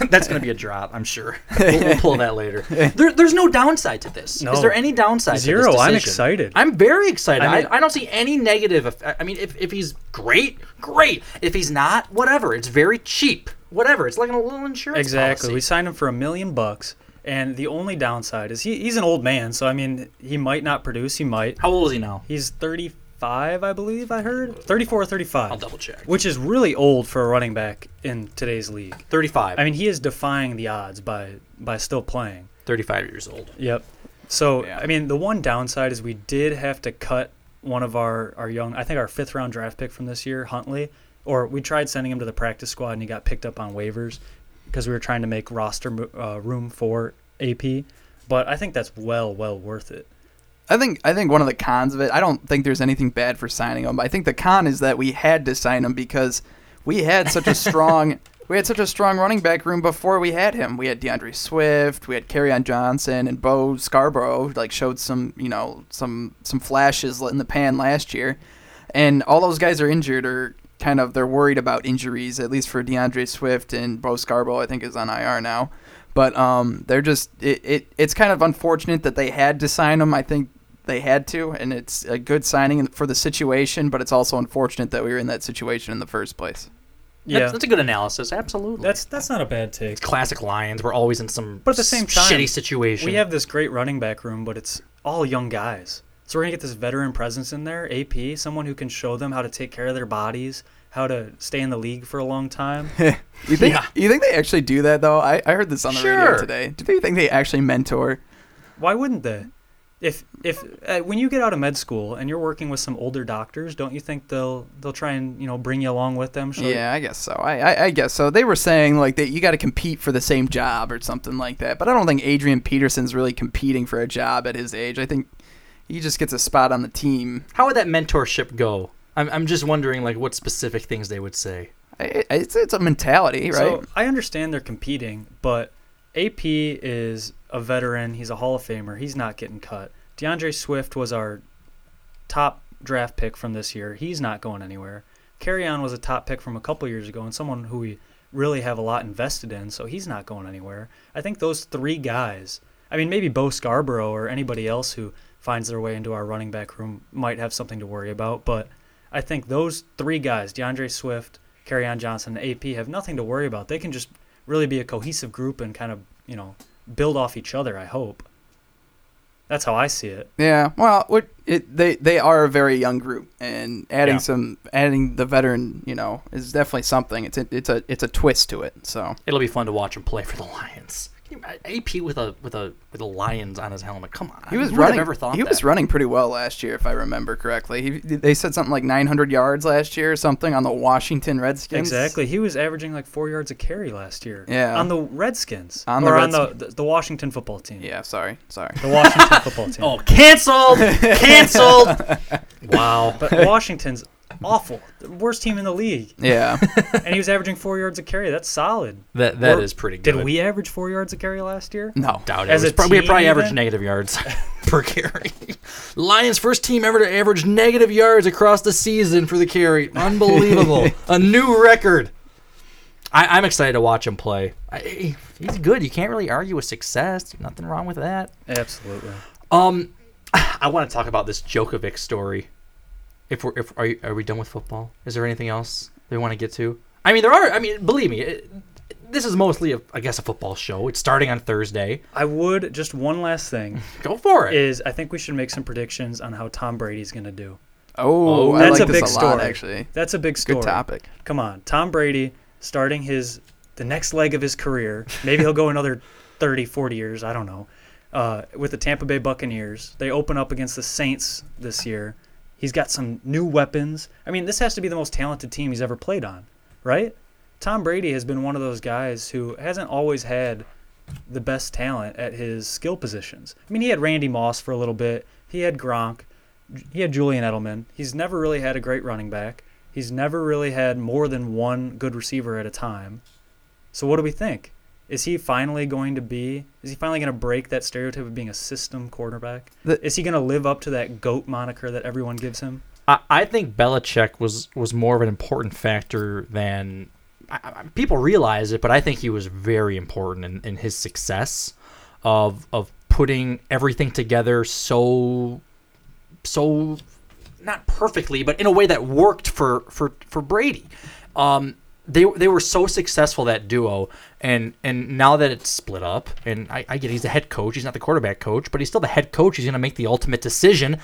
that's gonna be a drop. I'm sure. We'll, we'll pull that later. There, there's no downside to this. No. Is there any downside? To Zero. I'm excited. I'm very excited. I I, mean- I, don't see any negative. eff- I mean, if, if he's great, great. If he's not, whatever. It's very cheap. Whatever. It's like a little insurance. Exactly. We signed him for a million bucks, and the only downside is he, he's an old man. So I mean, he might not produce. He might. How old is he now? He's 35, I believe. I heard 34 or 35. I'll double check. Which is really old for a running back in today's league. 35. I mean, he is defying the odds by by still playing. 35 years old. Yep. So Yeah. I mean, the one downside is we did have to cut one of our our young. I think our fifth round draft pick from this year, Huntley. Or we tried sending him to the practice squad and he got picked up on waivers because we were trying to make roster uh, room for AP. But I think that's well well worth it. I think I think one of the cons of it. I don't think there's anything bad for signing him. I think the con is that we had to sign him because we had such a strong we had such a strong running back room before we had him. We had DeAndre Swift, we had on Johnson, and Bo Scarborough. Like showed some you know some some flashes in the pan last year, and all those guys are injured or kind of they're worried about injuries. At least for DeAndre Swift and Bo Scarborough, I think is on IR now. But um, they're just it, it. It's kind of unfortunate that they had to sign him. I think they had to, and it's a good signing for the situation. But it's also unfortunate that we were in that situation in the first place. Yeah, That's, that's a good analysis. Absolutely. that's that's not a bad take. classic Lions. We're always in some But at the same time, shitty situation. We have this great running back room, but it's all young guys. So we're gonna get this veteran presence in there, AP, someone who can show them how to take care of their bodies, how to stay in the league for a long time. You think Yeah. you think they actually do that though? I, I heard this on the radio today. Do you think they actually mentor? Why wouldn't they? If if uh, when you get out of med school and you're working with some older doctors, don't you think they'll they'll try and you know bring you along with them? Yeah, I guess so. I, I, I guess so. They were saying like that you got to compete for the same job or something like that. But I don't think Adrian Peterson's really competing for a job at his age. I think he just gets a spot on the team. How would that mentorship go? I'm, I'm just wondering, like, what specific things they would say. I, I- it's it's a mentality, right? So I understand they're competing, but AP is a veteran. He's a Hall of Famer. He's not getting cut. DeAndre Swift was our top draft pick from this year. He's not going anywhere. Kerryon was a top pick from a couple years ago and someone who we really have a lot invested in, so he's not going anywhere. I think those three guys, I mean, maybe Bo Scarborough or anybody else who finds their way into our running back room might have something to worry about, but I think those three guys, DeAndre Swift, Kerryon Johnson, AP, have nothing to worry about. They can just really be a cohesive group and kind of, you know, build off each other, I hope. That's how I see it. Yeah, well, it, they they are a very young group, and adding Yeah. some adding the veteran, you know, is definitely something. It's a, it's a it's a twist to it. So It'll be fun to watch them play for the Lions. Can you imagine- AP with a with a with a Lions on his helmet. Come on, he was Who running. Ever thought he that? was running pretty well last year, if I remember correctly. He, they said something like 900 yards last year or something on the Washington Redskins. Exactly. He was averaging like four yards a carry last year. Yeah. On the Redskins. On the or on the, the the Washington football team. Yeah, sorry, sorry. The Washington football team. Oh, canceled! canceled! wow. But Washington's awful. The worst team in the league. Yeah, And he was averaging four yards a carry. That's solid. That that Or- is pretty good. Did we average four yards a carry last year? no. doubt it? As It was a prob- we probably average even? negative yards per carry. Lions first team ever to average negative yards across the season for the carry. Unbelievable. a new record. I, I'm excited to watch him play. I, he's good. You can't really argue with success. Nothing wrong with that. Absolutely. Um, I want to talk about this Djokovic story. If we're if are, you, are we done with football? Is there anything else we want to get to? I mean, there are. I mean, believe me, it, this is mostly, a, I guess, a football show. It's starting on Thursday. I would just one last thing. Go for it. Is I think we should make some predictions on how Tom Brady's going to do. Oh, I that's like a this big a story. lot, actually. That's a big story. Good topic. Come on, Tom Brady starting his the next leg of his career. Maybe he'll go another 30, 40 years. I don't know. Uh, with the Tampa Bay Buccaneers, they open up against the Saints this year. He's got some new weapons. I mean, this has to be the most talented team he's ever played on, right? Tom Brady has been one of those guys who hasn't always had the best talent at his skill positions. I mean, he had Randy Moss for a little bit. He had Gronk. He had Julian Edelman. He's never really had a great running back. He's never really had more than one good receiver at a time. So what do we think? Is he finally going to be? Is he finally going to break that stereotype of being a system quarterback? The- is he going to live up to that goat moniker that everyone gives him? I, I think Belichick was was more of an important factor than I, I, people realize it, but I think he was very important in, in his success of of putting everything together so so not perfectly, but in a way that worked for for for Brady. Um, they they were so successful that duo, and and now that it's split up, and I, I get he's the head coach, he's not the quarterback coach, but he's still the head coach. He's going to make the ultimate decision.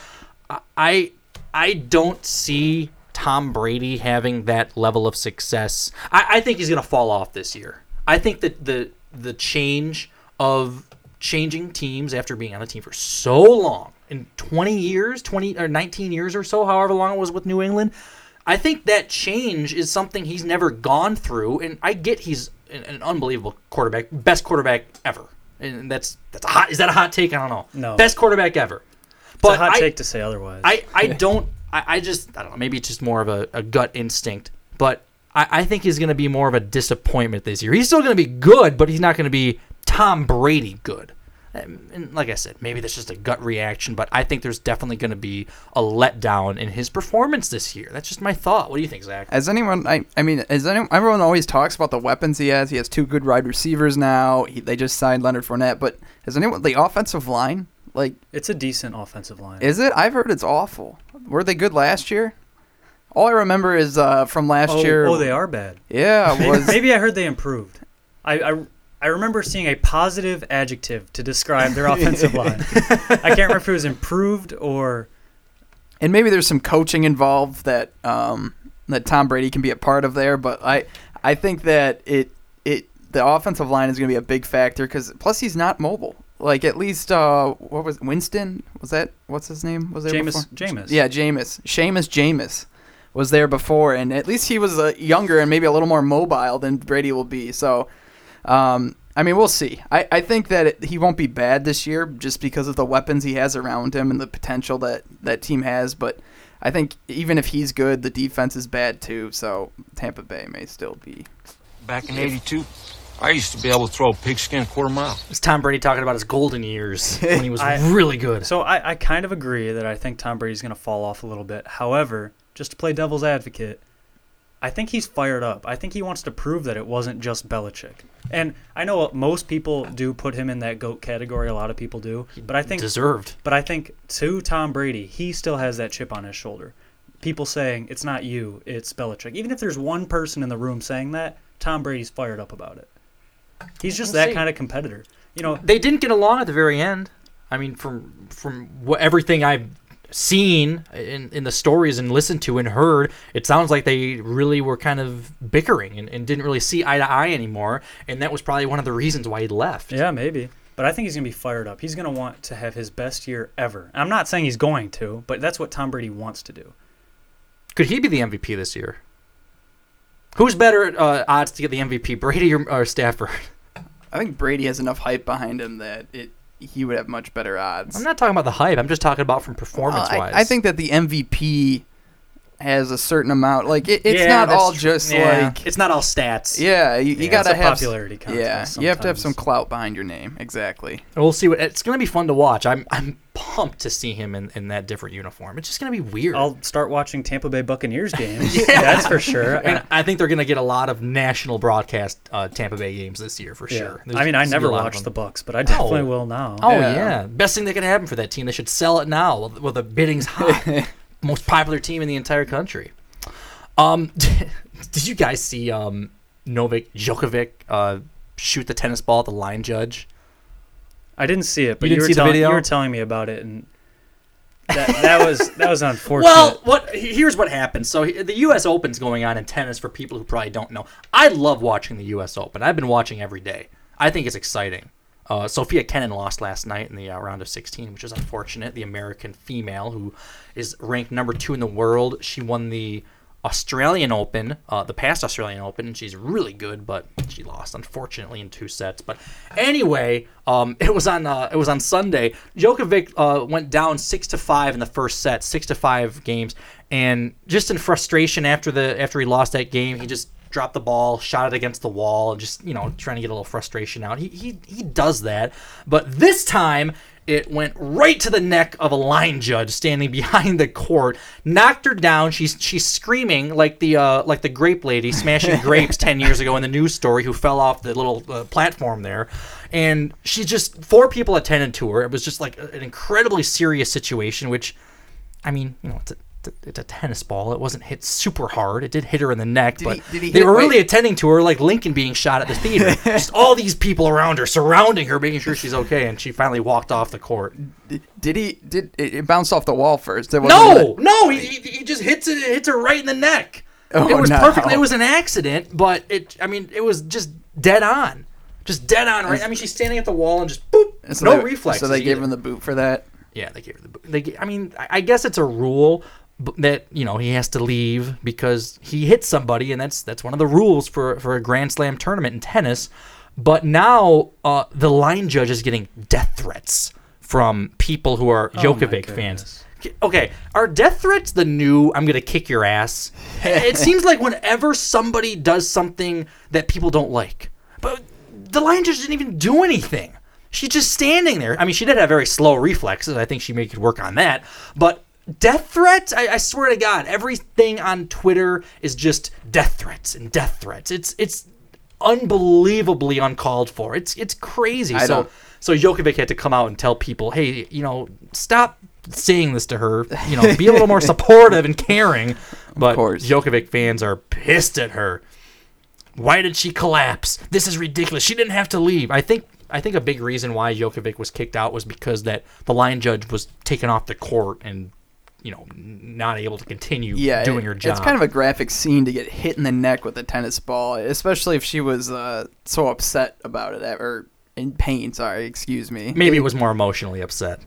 I- I don't see Tom Brady having that level of success. I, I think he's going to fall off this year. I think that the the change of changing teams after being on the team for so long in 20 years 20 or 19 years or so however long it was with new england i think that change is something he's never gone through and i get he's an, an unbelievable quarterback best quarterback ever. And that's that's a hot is that a hot take? I don't know. No. best quarterback ever. It's a hot I- take to say otherwise. I, I don't I, I just I don't know maybe it's just more of a, a gut instinct but I, I think he's going to be more of a disappointment this year. He's still going to be good but he's not going to be Tom Brady good and, and like I said maybe that's just a gut reaction but I think there's definitely going to be a letdown in his performance this year that's just my thought what do you think Zach As anyone, I, I mean, as anyone, everyone always talks about the weapons he has. He has two good wide receivers now. He, they just signed Leonard Fournette, but has anyone the offensive line? Like, it's a decent offensive line. is it? I've heard it's awful. Were they good last year? All I remember is uh, from last oh, year. oh, they are bad. Yeah, it was Maybe I heard they improved. I, I I remember seeing a positive adjective to describe their offensive line. I can't remember if it was improved or and maybe there's some coaching involved that um, that Tom Brady can be a part of there. But I I think that it it the offensive line is going to be a big factor because plus he's not mobile. Like at least uh, what was Winston? Was that what's his name? Was there Jameis- before? Jameis. Yeah, Jameis. Seamus Jameis was there before, and at least he was uh, younger and maybe a little more mobile than Brady will be. So. Um, I mean, we'll see. I, I think that it, he won't be bad this year just because of the weapons he has around him and the potential that that team has. But I think even if he's good, the defense is bad too. So Tampa Bay may still be. Back in 82, I used to be able to throw a pigskin a quarter mile. it's Tom Brady talking about his golden years when he was I- really good So I, I kind of agree that I think Tom Brady's going to fall off a little bit. However, just to play devil's advocate, I think he's fired up. I think he wants to prove that it wasn't just Belichick. And I know most people do put him in that goat category. A lot of people do, but I think deserved But I think to Tom Brady, he still has that chip on his shoulder. People saying it's not you, it's Belichick. Even if there's one person in the room saying that, Tom Brady's fired up about it. He's just We'll that see. kind of competitor. You know, they didn't get along at the very end. I mean, from from what everything I've seen in, in the stories and listened to and heard, it sounds like they really were kind of bickering and, and didn't really see eye to eye anymore. And that was probably one of the reasons why he left. Yeah, maybe. But I think he's going to be fired up. He's going to want to have his best year ever. I'm not saying he's going to, but that's what Tom Brady wants to do. Could he be the MVP this year? Who's better uh, odds to get the MVP, Brady or, or Stafford? I think Brady has enough hype behind him that it he would have much better odds. I'm not talking about the hype. I'm just talking about from Well, performance I, wise. I think that the MVP has a certain amount. Like it, it's Yeah, not all true. just Yeah. like it's not all stats. yeah. You, you Yeah, gotta it's a have popularity contest Yeah, you have to have some clout behind your name. Exactly. We'll see what it's going to be fun to watch. I'm I'm pumped to see him in, in that different uniform. It's just going to be weird. I'll start watching Tampa Bay Buccaneers games. Yeah. That's for sure. and I think they're going to get a lot of national broadcast uh, Tampa Bay games this year for Yeah. sure. There's I mean, I gonna be a never watched the. Bucs, but I definitely Oh. will now. Oh Yeah. yeah. best thing that could happen for that team. They should sell it now while, while the bidding's high. Most popular team in the entire country. Um, did you guys see um Novak Djokovic uh shoot the tennis ball at the line judge? I didn't see it, but You didn't were see the telling, video? You were telling me about it, and that, that was that was unfortunate. Well, what here's what happened. So the U.S. Open's going on in tennis for people who probably don't know. I love watching the U.S. Open. I've been watching every day. I think it's exciting. Uh, Sofia Kenin lost last night in the uh, round of 16, which is unfortunate. The American female who is ranked number two in the world. She won the Australian Open, uh, the past Australian Open, she's really good, but she lost unfortunately in two sets. But anyway, um, it was on uh, it was on Sunday. Djokovic uh, went down six to five in the first set, six to five games, and just in frustration after the after he lost that game, he just dropped the ball, shot it against the wall, and just you know trying to get a little frustration out. He he he does that, but this time it went right to the neck of a line judge standing behind the court, knocked her down. She's she's screaming like the uh, like the grape lady smashing grapes ten years ago in the news story who fell off the little uh, platform there, and she just four people attended to her. It was just like an incredibly serious situation, which. I mean, you know, it's a, it's a tennis ball. It wasn't hit super hard. It did hit her in the neck, but he- did he they were really wait. attending to her like Lincoln being shot at the theater. Just all these people around her, surrounding her, making sure she's okay, and she finally walked off the court. Did he? Did it, bounced off the wall first? No, no, he, he, just hits it, hits her right in the neck. Oh, it was no. perfect. It was an accident, but it. I mean, it was just dead on, just dead on. Right. I mean, she's standing at the wall and just boop. so no they, reflexes. So they gave either. him the boot for that. Yeah, they gave her the. boot. They, I mean, I guess it's a rule that you know he has to leave because he hit somebody, and that's that's one of the rules for for a Grand Slam tournament in tennis. But now uh, the line judge is getting death threats from people who are Oh Djokovic fans. Okay, are death threats the new "I'm gonna kick your ass"? it seems like whenever somebody does something that people don't like, but the line judge didn't even do anything. She's just standing there. I mean, she did have very slow reflexes. I think she may could work on that. But death threats, I, I swear to God, everything on Twitter is just death threats and death threats. It's it's unbelievably uncalled for. It's it's crazy. I so don't- so Djokovic had to come out and tell people, hey, you know, stop saying this to her. You know, be a little more supportive and caring. But course. Djokovic fans are pissed at her. Why did she collapse? This is ridiculous. She didn't have to leave. I think I think a big reason why Djokovic was kicked out was because that the line judge was taken off the court and you know not able to continue Yeah, doing it- her job. It's kind of a graphic scene to get hit in the neck with a tennis ball, especially if she was uh, so upset about it or in pain. Sorry, excuse me. Maybe it was more emotionally upset.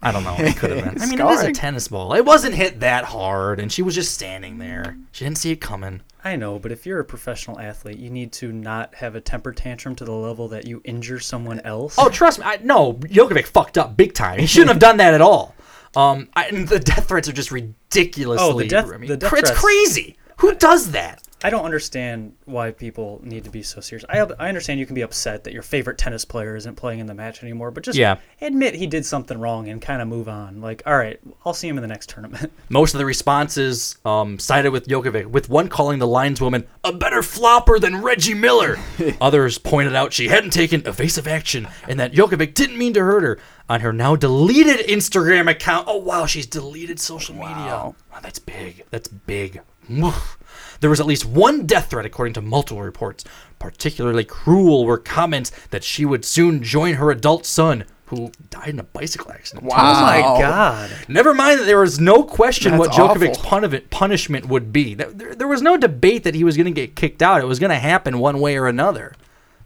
I don't know. It could have been. I mean, it was a tennis ball. It wasn't hit that hard, and she was just standing there. She didn't see it coming. I know, but if you're a professional athlete, you need to not have a temper tantrum to the level that you injure someone else. Oh, trust me. I, no, Djokovic fucked up big time. He shouldn't have done that at all. Um, I, and the death threats are just ridiculously. Oh, the death- the death it's threats. crazy. Who does that? I don't understand why people need to be so serious. I I understand you can be upset that your favorite tennis player isn't playing in the match anymore, but just Yeah. admit he did something wrong and kind of move on. Like, all right, I'll see him in the next tournament. Most of the responses um, sided with Djokovic, with one calling the lineswoman a better flopper than Reggie Miller. Others pointed out she hadn't taken evasive action and that Djokovic didn't mean to hurt her. On her now deleted Instagram account, oh wow, she's deleted social media. Wow, that's big. That's big. Woof. There was at least one death threat, according to multiple reports. Particularly cruel were comments that she would soon join her adult son, who died in a bicycle accident. Oh my God. Never mind that there was no question That's what Djokovic's awful. punishment punishment would be. There, there, there was no debate that he was going to get kicked out. It was going to happen one way or another.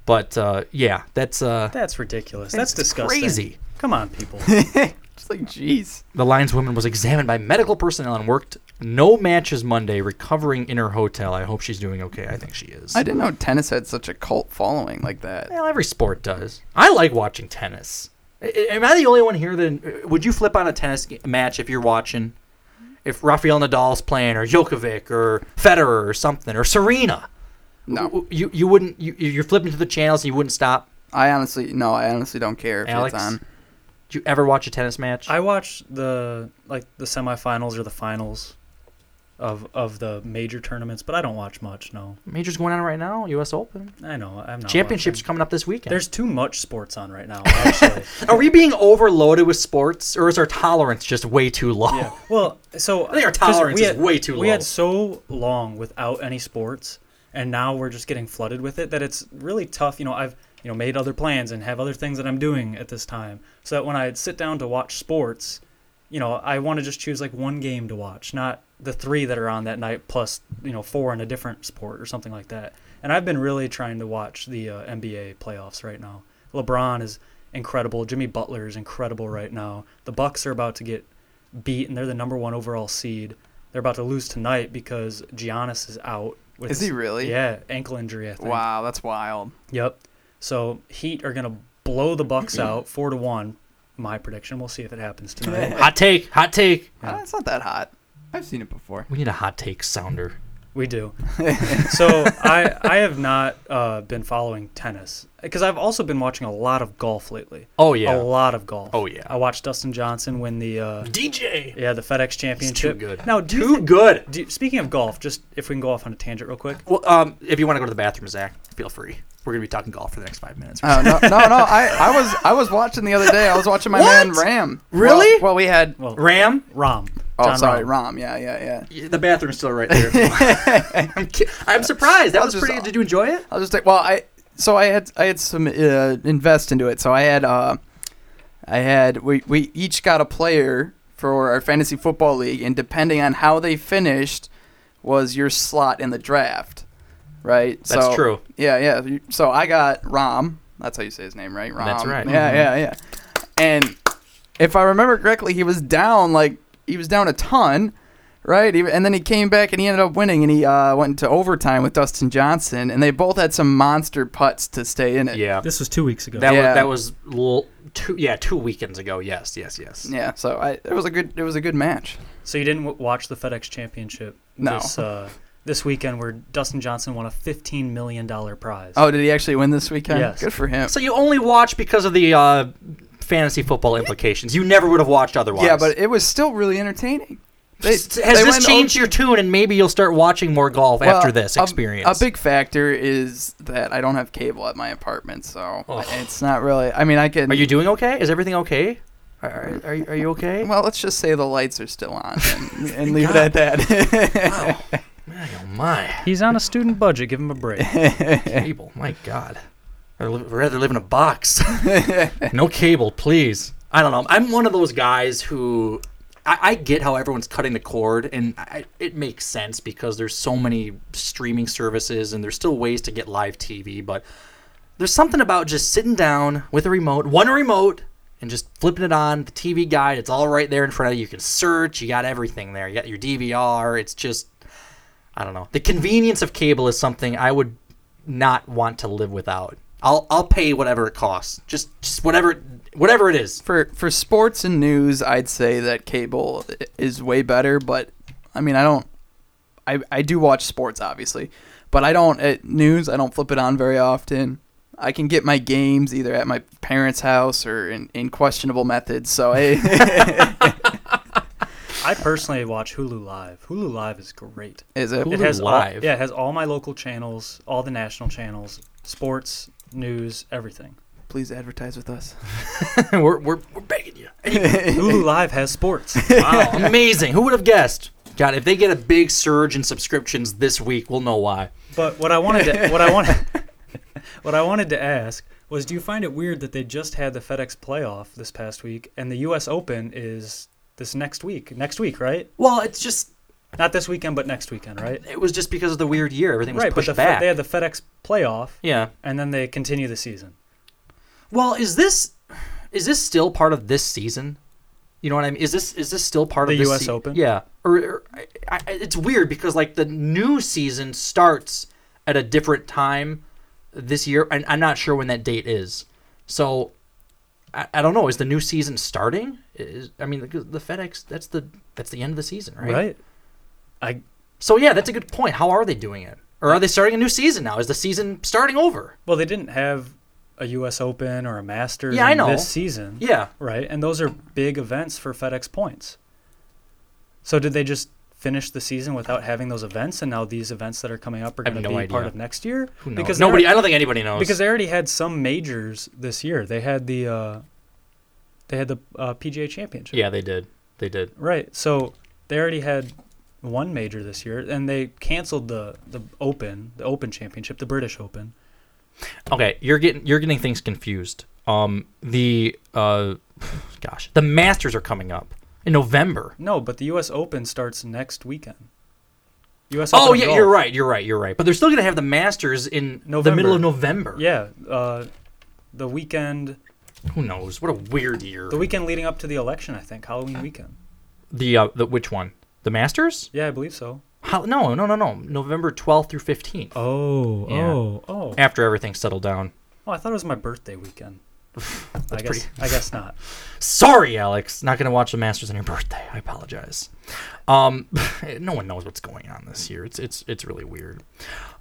But uh, yeah, that's uh, That's ridiculous. That's It's disgusting. crazy. Come on, people. It's like, jeez. the lineswoman was examined by medical personnel and worked no matches Monday, recovering in her hotel. I hope she's doing okay. I think she is. I didn't know tennis had such a cult following like that. Well, every sport does. I like watching tennis. I- Am I the only one here that uh, would you flip on a tennis g- match if you're watching? if Rafael Nadal's playing or Djokovic or Federer or something or Serena. No. You you wouldn't you you're flipping to the channels and you wouldn't stop. I honestly no, I honestly don't care if Alex, it's on. Did you ever watch a tennis match? I watch the like the semifinals or the finals of of the major tournaments, but I don't watch much. No, Majors going on right now. U.S. Open. I know I'm not. Championships watching. coming up this weekend. There's too much sports on right now. Actually, Are we being overloaded with sports, or is our tolerance just way too low? yeah. Well, so I think our tolerance we is way too We low. had so long without any sports, and now we're just getting flooded with it that it's really tough. You know, I've you know made other plans and have other things that I'm doing at this time, so that when I sit down to watch sports, you know, I want to just choose like one game to watch, not the three that are on that night plus you know four in a different sport or something like that. And I've been really trying to watch the uh, NBA playoffs right now. LeBron is incredible. Jimmy Butler is incredible right now. The Bucks are about to get beat, and they're the number one overall seed. They're about to lose tonight because Giannis is out. With Is he really? Yeah, ankle injury. I think. Wow, that's wild. Yep. So Heat are gonna blow the Bucks out four to one. My prediction. We'll see if it happens tonight. Hot take. Hot take. Uh, it's not that hot. I've seen it before. We need a hot take sounder. We do. so I I have not uh, been following tennis because I've also been watching a lot of golf lately. Oh, yeah. a lot of golf. Oh, yeah. I watched Dustin Johnson win the uh, DJ. yeah the FedEx Championship. too good. Now, do you Too thi- good. do you- speaking of golf, just if we can go off on a tangent real quick. Well, um, if you want to go to the bathroom, Zach, feel free. We're gonna be talking golf for the next five minutes. Oh no, no, no! I, I was I was watching the other day. I was watching my man Ram. Really? Well, well, we had. Well, Ram. Rom. Oh, Jon sorry, Rahm. Ram. Yeah, yeah, yeah. The bathroom's still right there. I'm, ki- I'm surprised. That I'll was just- pretty. Did you enjoy it? I'll just take. Well, I so I had I had some uh, invest into it. So I had uh, I had we we each got a player for our fantasy football league, and depending on how they finished, was your slot in the draft, right? That's so, true. Yeah, yeah. So I got Rom. That's how you say his name, right? Ram. That's right. Yeah, Mhm. yeah, yeah. And if I remember correctly, he was down like he was down a ton, right? He- And then he came back and he ended up winning, and he uh, went into overtime with Dustin Johnson, and they both had some monster putts to stay in it. Yeah. This was two weeks ago. That Yeah. was that was l- two. Yeah, two weekends ago. Yes, yes, yes. Yeah. So I, it was a good it was a good match. So you didn't w- watch the FedEx Championship No. this uh, this weekend, where Dustin Johnson won a fifteen million dollar prize. Oh, did he actually win this weekend? Yes. Good for him. So you only watch because of the uh, fantasy football implications. You never would have watched otherwise. Yeah, but it was still really entertaining. They- has they this went changed your tune, and maybe you'll start watching more golf Well, after this a- experience? A, big factor is that I don't have cable at my apartment, so Oh. it's not really. I mean, I can. Are you doing okay? Is everything okay? Are, are, are, you- okay? Well, let's just say the lights are still on, and, and leave it at that. Oh my He's on a student budget. Give him a break. cable! My God, I'd li- rather live in a box. no cable, please. I don't know. I'm one of those guys who I, I get how everyone's cutting the cord, and I, it makes sense because there's so many streaming services, and there's still ways to get live TV. But there's something about just sitting down with a remote, one remote, and just flipping it on the TV guide. It's all right there in front of you. You can search. You got everything there. You got your DVR. It's just I don't know. The convenience of cable is something I would not want to live without. I'll I'll pay whatever it costs. Just just whatever whatever it is. for for sports and news, I'd say that cable is way better. But I mean, I don't. I I do watch sports, obviously, but I don't at news. I don't flip it on very often. I can get my games either at my parents' house or in, in questionable methods. So I, I personally watch Hulu Live. Hulu Live is great. is it? it has all- Live? yeah, it has all my local channels, all the national channels, sports, news, everything. Please advertise with us. we're, we're we're begging you. Hulu Live has sports. Wow, amazing. Who would have guessed? God, if they get a big surge in subscriptions this week, we'll know why. But what I wanted to what I wanted what I wanted to ask was do you find it weird that they just had the FedEx playoff this past week and the US Open is this next week. Next week, right? Well, it's just Not this weekend but next weekend, right? it was just because of the weird year. Everything was Right, but pushed the, Fe- back. they had the FedEx playoff yeah. and then they continue the season. Well, is this is this still part of this season? You know what I mean? Is this is this still part The of the US Open? Yeah. Or, or I, I, it's weird because like the new season starts at a different time this year, and I'm not sure when that date is. So I, I don't know. Is the new season starting? Is, I mean, the, the FedEx. That's the that's the end of the season, right? Right. I So yeah, that's a good point. How are they doing it? Or are they starting a new season now? Is the season starting over? well, they didn't have a U.S. Open or a Masters Yeah, I know. this season. Yeah. Right, and those are big events for FedEx points. So did they just finish the season without having those events, and now these events that are coming up are going to no be part of next year? Who knows? Because Nobody. they I don't think anybody knows. because they already had some majors this year. They had the uh, they had the uh, PGA Championship. yeah, they did. They did. Right. So they already had one major this year, and they canceled the the Open, the Open Championship, the British Open. Okay, you're getting you're getting things confused. Um, the uh, gosh, the Masters are coming up in November. No, but the U.S. Open starts next weekend. U.S. Oh Open yeah, golf. you're right. You're right. You're right. But they're still gonna have the Masters in November. the middle of November. Yeah, uh, the weekend, Who knows? What a weird year. the weekend leading up to the election. I think Halloween weekend. The uh, the which one? The Masters? Yeah, I believe so. How, no, no, no, no. November 12th through 15th. Oh, Yeah. oh, oh. After everything settled down. Oh, I thought it was my birthday weekend. I guess. pretty- I guess not. Sorry, Alex. Not going to watch the Masters on your birthday. I apologize. Um, no one knows what's going on this year. It's it's it's really weird.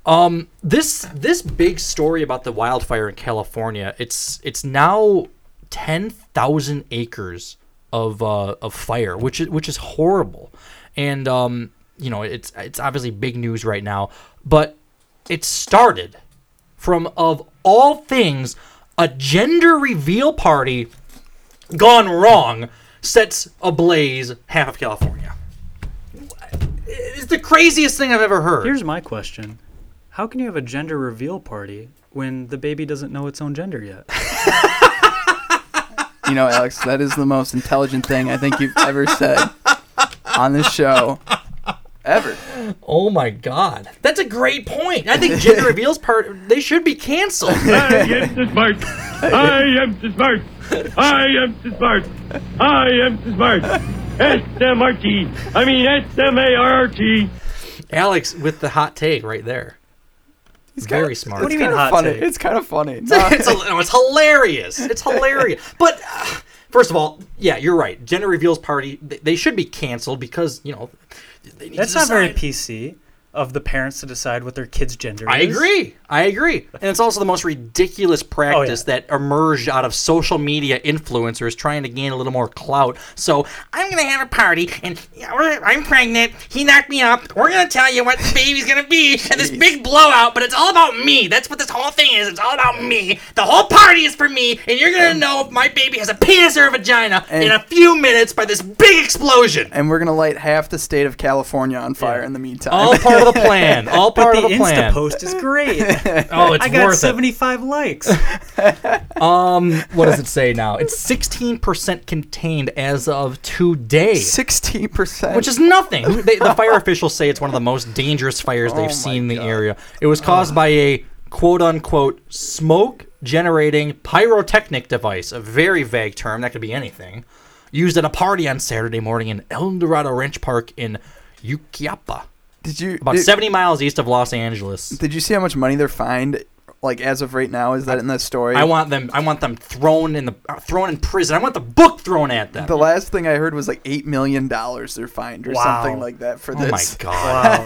Um, this this big story about the wildfire in California. It's it's now ten thousand acres of uh, of fire, which is which is horrible. And um, you know, it's it's obviously big news right now, but it started from of all things a gender reveal party gone wrong sets ablaze half of California. It's the craziest thing I've ever heard. Here's my question: How can you have a gender reveal party when the baby doesn't know its own gender yet? You know, Alex, that is the most intelligent thing I think you've ever said on this show. Ever. Oh my god. That's a great point. I think gender reveals part they should be canceled. I am too smart. I am too smart. I am too smart. I am too smart. S-M-R-T. I mean S-M-A-R-T. Alex with the hot take right there. He's very smart. What do you mean hot funny. take? It's kind of funny. it's, no, it's hilarious. It's hilarious. But uh, first of all, yeah, you're right. Gender reveals party they, they should be canceled because you know they need That's not very. PC of the parents to decide what their kid's gender is. I is. agree. I agree. And it's also the most ridiculous practice oh, that emerged out of social media influencers trying to gain a little more clout. So I'm going to have a party and I'm pregnant. He knocked me up. We're going to tell you what the baby's going to be and this big blowout, but it's all about me. That's what this whole thing is. It's all about me. The whole party is for me, and you're going to know if my baby has a penis or a vagina in a few minutes by this big explosion. And we're gonna light half the state of California on fire in the meantime. All part of the plan. All part But of the the plan. Insta post is great. Oh, it's I got worth it. 75 likes. Um, what does it say now? It's 16% contained as of today, Sixteen percent. which is nothing. They, the fire officials say it's one of the most dangerous fires Oh they've seen in the area. It was caused by a quote unquote smoke generating pyrotechnic device, a very vague term that could be anything, used at a party on Saturday morning in El Dorado Ranch Park in Yucaipa, Did you about did, 70 miles east of Los Angeles. Did you see how much money they're fined? Like as of right now, is that in the story? I want them. I want them thrown in the uh, thrown in prison. I want the book thrown at them. The last thing I heard was like eight million dollars they're fined or Wow. something like that for oh my god!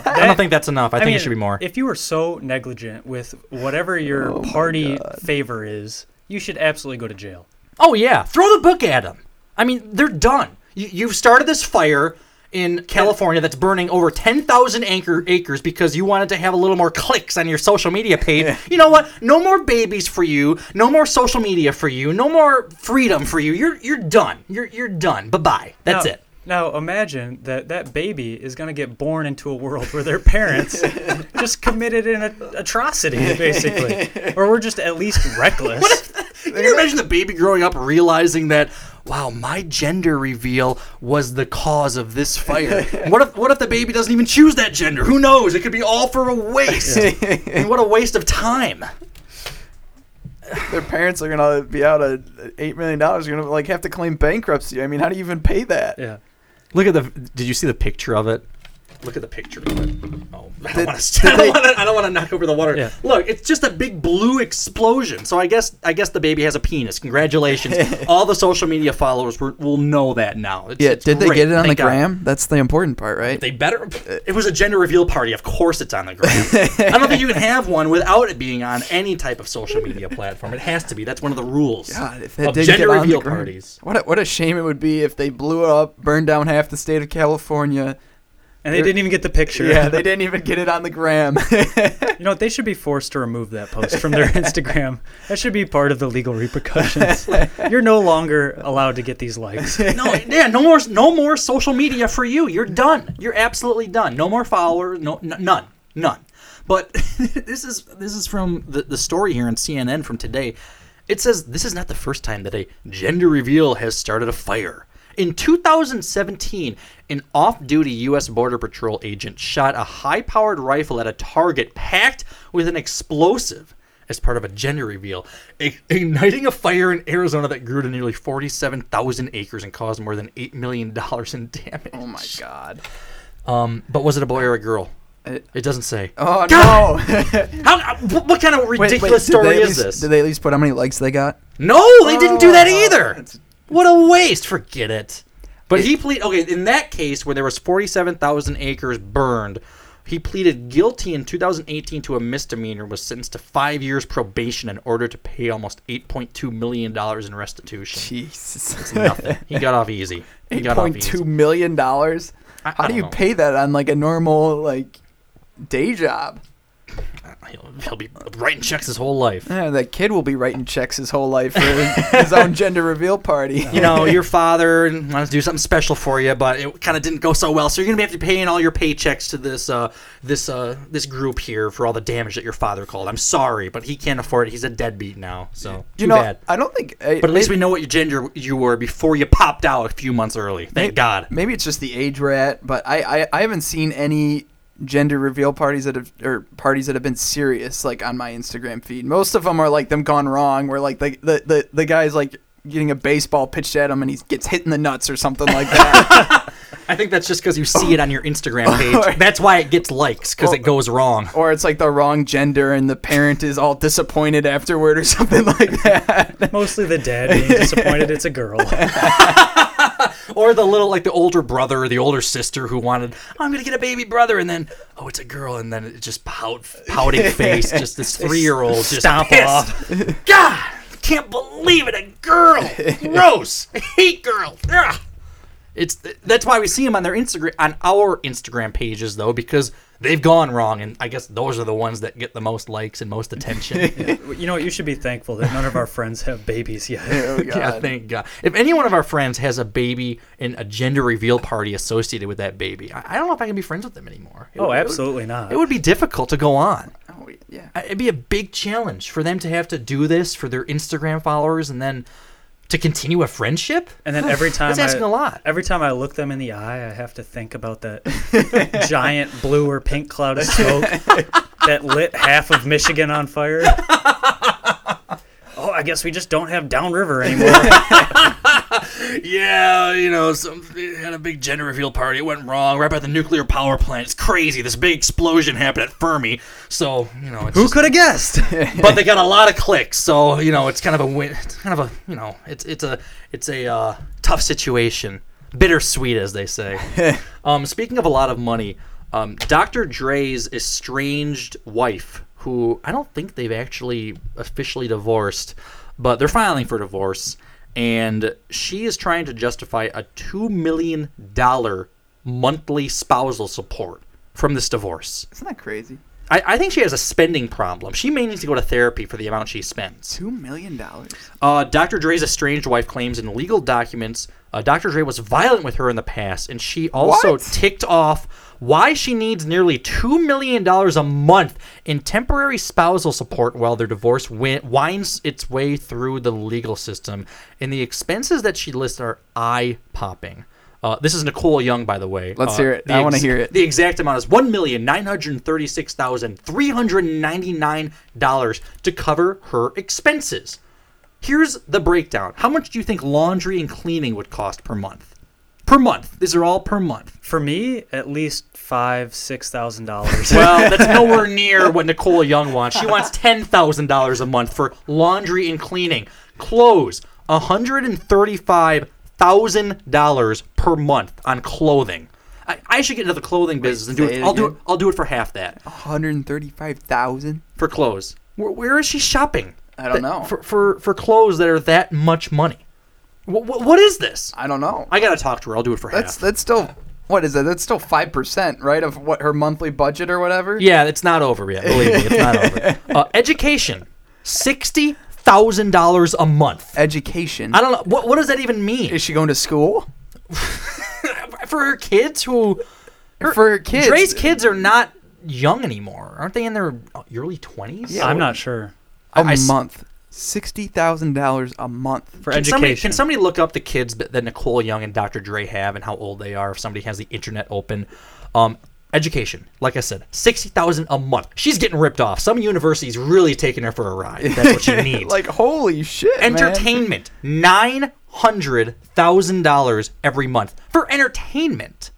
Wow. I don't think that's enough. I, think mean, it should be more. If you were so negligent with whatever your Oh party God. favor is, you should absolutely go to jail. Oh yeah, throw the book at them. I mean, they're done. You, you've started this fire in California that's burning over 10,000 acre, acres because you wanted to have a little more clicks on your social media page. You know what? No more babies for you. No more social media for you. No more freedom for you. You're you're done. You're you're done. Bye bye. That's now, it. Now imagine that that baby is going to get born into a world where their parents just committed an atrocity, basically, or we're just at least reckless. Can you imagine the baby growing up realizing that, wow, my gender reveal was the cause of this fire? what if what if the baby doesn't even choose that gender? Who knows? It could be all for a waste. and what a waste of time. Their parents are gonna be out at eight million dollars. You're gonna like have to claim bankruptcy. I mean, how do you even pay that? Yeah. Look at the. Did you see the picture of it? Look at the picture of it. Oh, I don't want to. I don't want to. I don't want to knock over the water. Yeah. Look, it's just a big blue explosion. So I guess I guess the baby has a penis. Congratulations! All the social media followers will, will know that now. It's, Yeah, it's did they get it on Thank the God. gram? That's the important part, right? They better. Uh, it was a gender reveal party. Of course, it's on the gram. I don't think you can have one without it being on any type of social media platform. It has to be. That's one of the rules God, if that of did gender reveal parties. What a, what a shame it would be if they blew it up, burned down half the state of California. And they didn't even get the picture. Yeah, they didn't even get it on the gram. You know what? They should be forced to remove that post from their Instagram. That should be part of the legal repercussions. You're no longer allowed to get these likes. No, yeah, no more, no more social media for you. You're done. You're absolutely done. No more followers. No, n- none, none. But this is this is from the the story here on CNN from today. It says this is not the first time that a gender reveal has started a fire. In 2017, an off-duty U.S. Border Patrol agent shot a high-powered rifle at a target packed with an explosive as part of a gender reveal, igniting a fire in Arizona that grew to nearly 47,000 acres and caused more than $8 million in damage. oh my god. Um, but was it a boy or a girl? It- It doesn't say. Oh God! no. How, uh, what kind of ridiculous wait, did story is least- this? Did they at least put how many likes they got? No, they didn't do that Oh, either. That's- What a waste! Forget it. But he plead okay in that case where there was forty-seven thousand acres burned. He pleaded guilty in 2018 to a misdemeanor, was sentenced to five years probation in order to pay almost 8.2 million dollars in restitution. Jesus. Nothing. He got off easy. He Eight got off point easy. two million dollars. I- How I do don't you know. pay that on like a normal like day job? He'll, he'll be writing checks his whole life. Yeah, that kid will be writing checks his whole life for his own gender reveal party. you know, your father wanted to do something special for you, but it kind of didn't go so well. So you're gonna have to be paying all your paychecks to this uh, this uh, this group here for all the damage that your father called. I'm sorry, but he can't afford it. He's a deadbeat now, so too you know, bad. I don't think. I, But at least we know what your gender you were before you popped out a few months early. Thank God. Maybe it's just the age we're at, but I, I, I haven't seen any gender reveal parties that have or parties that have been serious like on my Instagram feed. Most of them are like them gone wrong, where like the the the, the guy's like getting a baseball pitched at him and he gets hit in the nuts or something like that. I think that's just because you see it on your Instagram page. That's why it gets likes because it goes wrong. or it's like the wrong gender and the parent is all disappointed afterward or something like that. Mostly the dad being disappointed it's a girl. Or the little, like the older brother or the older sister who wanted, oh, I'm gonna get a baby brother, and then, oh, it's a girl, and then it just pout, pouting face, just this three year old just Stomp off. God, can't believe it, a girl, gross, I hate girls. Ugh. It's that's why we see them on their Instagram on our Instagram pages though because they've gone wrong, and I guess those are the ones that get the most likes and most attention. You know what? You should be thankful that none of our friends have babies yet. Oh, Yeah, thank God. If any one of our friends has a baby and a gender reveal party associated with that baby, I, I don't know if I can be friends with them anymore. It Oh, would- it would- absolutely not. It would be difficult to go on. Oh, yeah. It'd be a big challenge for them to have to do this for their Instagram followers and then to continue a friendship. And then every time That's asking I, a lot. Every time I look them in the eye, I have to think about that giant blue or pink cloud of smoke that lit half of Michigan on fire. Oh, I guess we just don't have downriver anymore. Yeah, you know, some had a big gender reveal party. It went wrong right by the nuclear power plant. It's crazy. This big explosion happened at Fermi. So you know, it's Who could have guessed? but they got a lot of clicks, so you know it's kind of a win. It's kind of a you know it's it's a it's a uh, tough situation, bittersweet as they say. um, speaking of a lot of money, um, Dr. Dre's estranged wife, who I don't think they've actually officially divorced, but they're filing for divorce, and she is trying to justify a two million dollar monthly spousal support from this divorce. Isn't that crazy? I, I think she has a spending problem. She may need to go to therapy for the amount she spends. Two million dollars. Uh, Dr. Dre's estranged wife claims in legal documents uh, Dr. Dre was violent with her in the past, and she also What? ticked off why she needs nearly $2 million a month in temporary spousal support while their divorce win- winds its way through the legal system. And the expenses that she lists are eye popping. Uh, this is Nicole Young, by the way. Let's Uh, hear it. I wanna hear it. The exact amount is one million nine hundred thirty-six thousand three hundred ninety-nine dollars to cover her expenses. Here's the breakdown. How much do you think laundry and cleaning would cost per month? per month. These are all per month. For me, at least five, six thousand dollars. Well, that's nowhere near what Nicole Young wants. She wants ten thousand dollars a month for laundry and cleaning, clothes, hundred and thirty-five thousand dollars per month on clothing. I, I should get into the clothing business and do it. it I'll do it. I'll do it for half that 135,000. for clothes. Where, where is she shopping? I don't know. for for for clothes that are that much money. What, what is this? I don't know. I gotta talk to her. I'll do it for That's half. that's still what is that? That's still five percent, right, of what her monthly budget or whatever. Yeah, it's not over yet. Believe me, it's not over. Uh, education, sixty thousand dollars a month. Education. I don't know what. What does that even mean Is she going to school for her kids? Who her, for her kids? Dre's kids are not young anymore, aren't they? In their early twenties. Yeah, I'm not sure. A I s- month, sixty thousand dollars a month For Can somebody, education. can somebody look up the kids that that Nicole Young and Dr. Dre have and how old they are? If somebody has the internet open, um, education. Like I said, sixty thousand a month. She's getting ripped off. Some university's really taking her for a ride. That's what she needs. like holy shit, entertainment nine hundred thousand dollars every month for entertainment.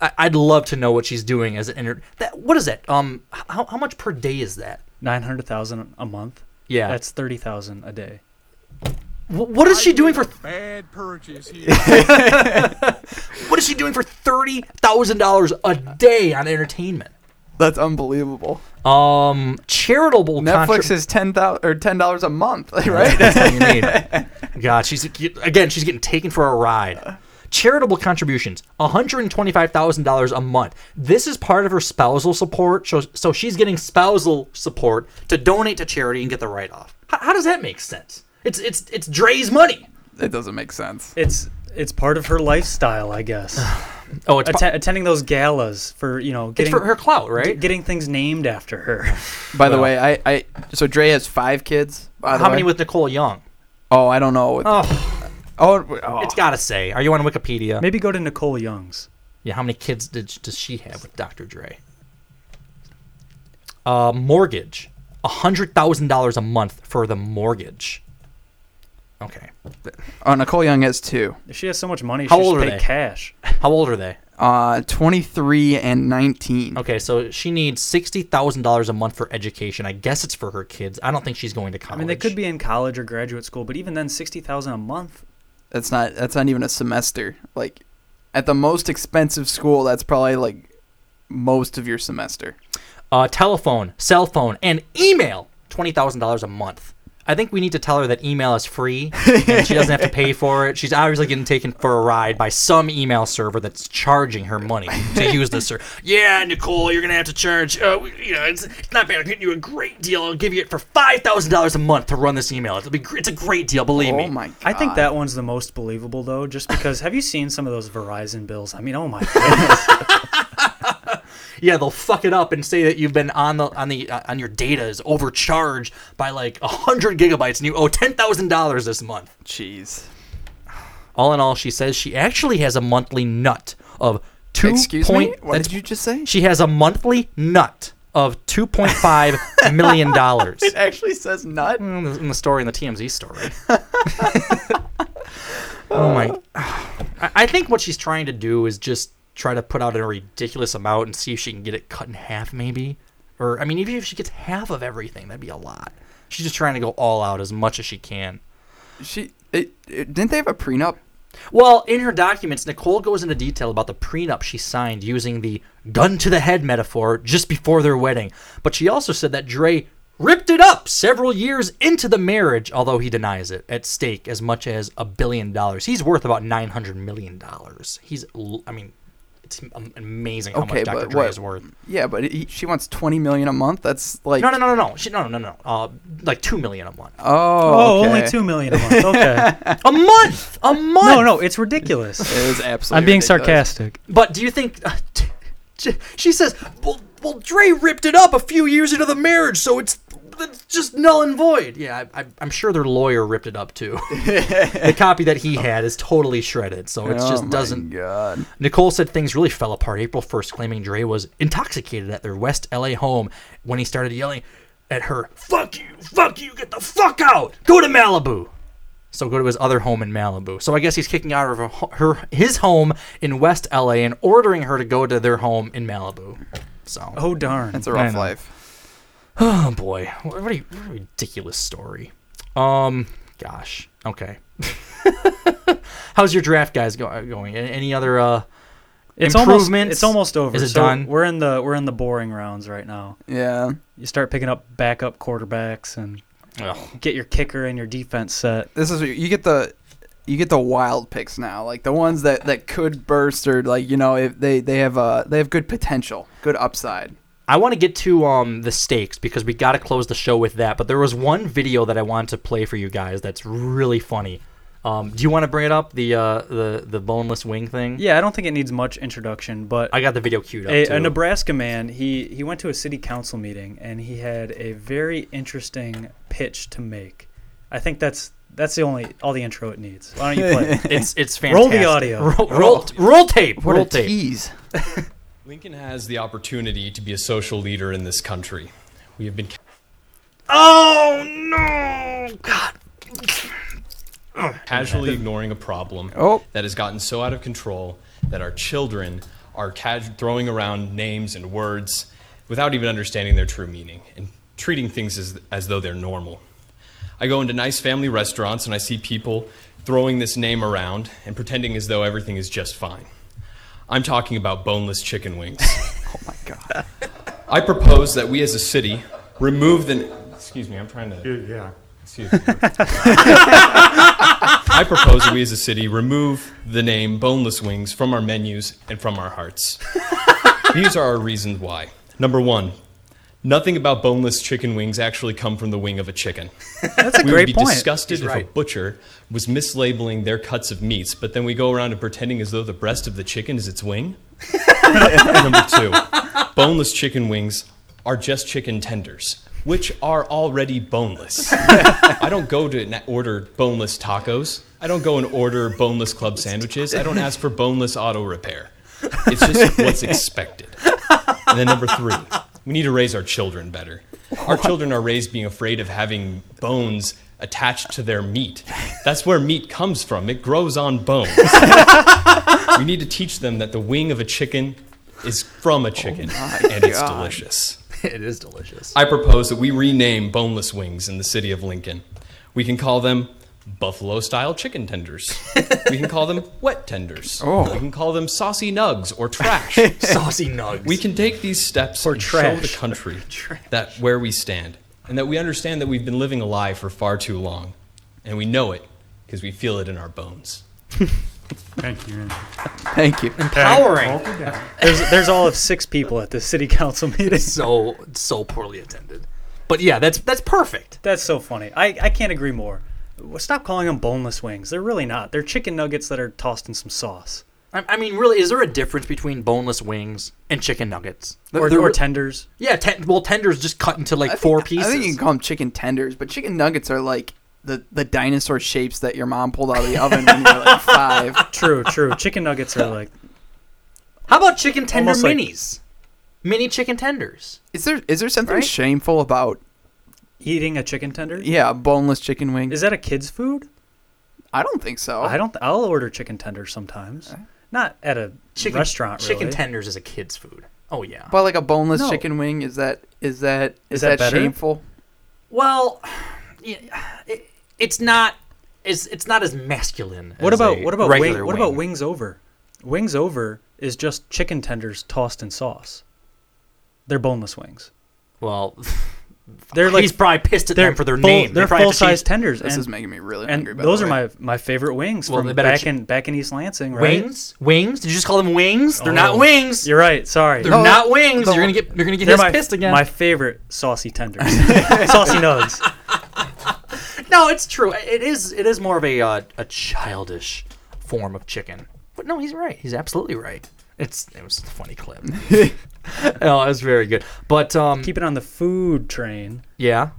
I, I'd love to know what she's doing as an enter. That what is that? Um, how, how much per day is that? Nine hundred thousand a month. Yeah. That's thirty thousand a day. Wh- what is she doing for? Bad purchase here. What is she doing for thirty thousand dollars a day on entertainment? That's unbelievable. Um, charitable. Netflix contra- is ten thousand or ten dollars a month, right? That's all you need. God, she's again. She's getting taken for a ride. Charitable contributions, one hundred and twenty-five thousand dollars a month. This is part of her spousal support, so so she's getting spousal support to donate to charity and get the write-off. How, how does that make sense? It's it's it's Dre's money. it doesn't make sense. It's it's part of her lifestyle, I guess. Oh, it's, Atten- attending those galas for you know it's getting for her clout, g- right? getting things named after her. By the way, I, I so Dre has five kids. By the How many with Nicole Young? Oh, I don't know. Oh, Oh, oh. it's gotta say. Are you on Wikipedia? Maybe go to Nicole Young's. Yeah, how many kids did, does she have with Dr. Dre? Uh, mortgage, hundred thousand dollars a month for the mortgage. Okay, oh, Nicole Young has two. If she has so much money, How she old should are pay they? cash. how old are they? Uh, twenty-three and nineteen. Okay, so she needs sixty thousand dollars a month for education. I guess it's for her kids. I don't think she's going to college. I mean, they could be in college or graduate school, but even then, sixty thousand a month. That's not. That's not even a semester. Like, at the most expensive school, that's probably like most of your semester. uh, telephone, cell phone, and email. Twenty thousand dollars a month. I think we need to tell her that email is free and she doesn't have to pay for it. She's obviously getting taken for a ride by some email server that's charging her money to use this server. Yeah, Nicole, you're gonna have to charge. Uh, you know, it's, it's not bad. I'm getting you a great deal. I'll give you it for five thousand dollars a month to run this email. It'll be. It's a great deal. Believe me. Oh my god. I think that one's the most believable though, just because have you seen some of those Verizon bills? I mean, oh my goodness. Yeah, they'll fuck it up and say that you've been on the on the uh, on your data is overcharged by like hundred gigabytes and you owe ten thousand dollars this month. Jeez. All in all, she says she actually has a monthly nut of two Excuse point. me. What did you just say? She has a monthly nut of two point five million dollars. It actually says nut. in the in the story in the TMZ story. oh my! I I think what she's trying to do is just try to put out a ridiculous amount and see if she can get it cut in half, maybe. Or I mean, even if she gets half of everything, that'd be a lot. She's just trying to go all out as much as she can. She. It, it, didn't they have a prenup? Well, in her documents, Nicole goes into detail about the prenup she signed using the gun to the head metaphor just before their wedding. But she also said that Dre ripped it up several years into the marriage, although he denies it, at stake as much as a billion dollars. He's worth about $900 million. He's, I mean, it's amazing how Okay, much Dr. but Dre what- is worth. Yeah, but he, she wants twenty million a month. That's like. No, no, no, no, no. She, no, no, no, no. Uh, like 2 million a month. Oh. Oh, okay. only two million a month. Okay. A month! A month! no, no, it's ridiculous. It is absolutely. I'm being ridiculous. sarcastic. But do you think she says, "Well, well, Dre ripped it up a few years into the marriage, so it's, it's just null and void." Yeah, I, I, I'm sure their lawyer ripped it up too. the copy that he had is totally shredded, so it Oh just my doesn't. God. Nicole said things really fell apart April 1st, claiming Dre was intoxicated at their West LA home when he started yelling at her, "Fuck you, fuck you, get the fuck out, go to Malibu." So go to his other home in Malibu. So I guess he's kicking out of her, her his home in West LA and ordering her to go to their home in Malibu. So Oh darn. it's a rough life. Oh boy, what a, what a ridiculous story. Um, gosh. Okay. How's your draft guys go- going? Any other uh It's almost it's almost over. Is it So done? We're in the we're in the boring rounds right now. Yeah. You start picking up backup quarterbacks and get your kicker and your defense set. This is you get the you get the wild picks now, like the ones that that could burst or like you know if they they have uh they have good potential, good upside. I want to get to um the stakes because we got to close the show with that. But there was one video that I wanted to play for you guys that's really funny. Um, do you want to bring it up the uh the the boneless wing thing? Yeah, I don't think it needs much introduction, but I got the video queued up. a, too. a Nebraska man, he he went to a city council meeting and he had a very interesting pitch to make. I think that's that's the only all the intro it needs. Why don't you play? it? It's it's fancy. Roll the audio. Roll roll, roll tape. What roll a tape. tease! Lincoln has the opportunity to be a social leader in this country. We have been Oh no! God. casually ignoring a problem Oh. that has gotten so out of control that our children are cas- throwing around names and words without even understanding their true meaning and treating things as, as though they're normal. I go into nice family restaurants and I see people throwing this name around and pretending as though everything is just fine. I'm talking about boneless chicken wings. Oh my god! I propose that we as a city remove the. Excuse me, I'm trying to. Yeah. Excuse me. I propose that we as a city remove the name boneless wings from our menus and from our hearts. These are our reasons why. Number one, nothing about boneless chicken wings actually come from the wing of a chicken. That's a we would be point. disgusted He's if right. a butcher was mislabeling their cuts of meats, but then we go around and pretending as though the breast of the chicken is its wing. Number two, boneless chicken wings are just chicken tenders, which are already boneless. I don't go to na- order boneless tacos. I don't go and order boneless club sandwiches. I don't ask for boneless auto repair. It's just what's expected. And then number three, we need to raise our children better. Our children are raised being afraid of having bones attached to their meat. That's where meat comes from. It grows on bones. we need to teach them that the wing of a chicken is from a chicken oh and it's delicious. It is delicious. I propose that we rename boneless wings in the city of Lincoln. We can call them buffalo style chicken tenders. we can call them wet tenders. Oh. We can call them saucy nugs or trash. Saucy nugs. We can take these steps Or and show the country that where we stand, and that we understand that we've been living a lie for far too long, and we know it because we feel it in our bones. Thank you. Thank you. Empowering. There's there's all of six people at the city council meeting. so so poorly attended. But yeah, that's that's perfect. That's so funny. I, I can't agree more. Stop calling them boneless wings. They're really not. They're chicken nuggets that are tossed in some sauce I, I mean, really, is there a difference between boneless wings and chicken nuggets? or, They're- or tenders. yeah, ten, well, tenders just cut into like I four think, pieces. I think you can call them chicken tenders, but chicken nuggets are like the the dinosaur shapes that your mom pulled out of the oven when you were like five. True, true. Chicken nuggets are like How about chicken tender Almost like- minis? Mini chicken tenders. Is there is there something Right? shameful about eating a chicken tender. yeah boneless chicken wing. Is that a kid's food? I don't think so. I don't. I'll order chicken tenders sometimes. Eh. Not at a Chicken restaurant. Right? Chicken really. tenders is a kid's food. Oh yeah. But like a boneless No. chicken wing is that is that is, Is that that, better? shameful? Well, yeah, it, it's not. It's it's not as masculine. What as about a what about wing, regular what about wing. wings over? Wings over is just chicken tenders tossed in sauce. They're boneless wings. Well, They're like he's probably pissed at them for their full, name. They They're full to size tenders. This and, is making me really and hungry. By those the are my my favorite wings Well, from they back ch- in back in East Lansing. Right? wings. Wings? Did you just call them wings? They're Oh, not wings. You're right. Sorry. They're No, not wings. the- you're gonna get you're gonna get his my, pissed again. my favorite saucy tenders, saucy nugs. No, it's true. It is. It is more of a uh, a childish form of chicken. But no, he's right. He's absolutely right. It's it was a funny clip. no, it was very good. But um, Keep it on the food train. yeah.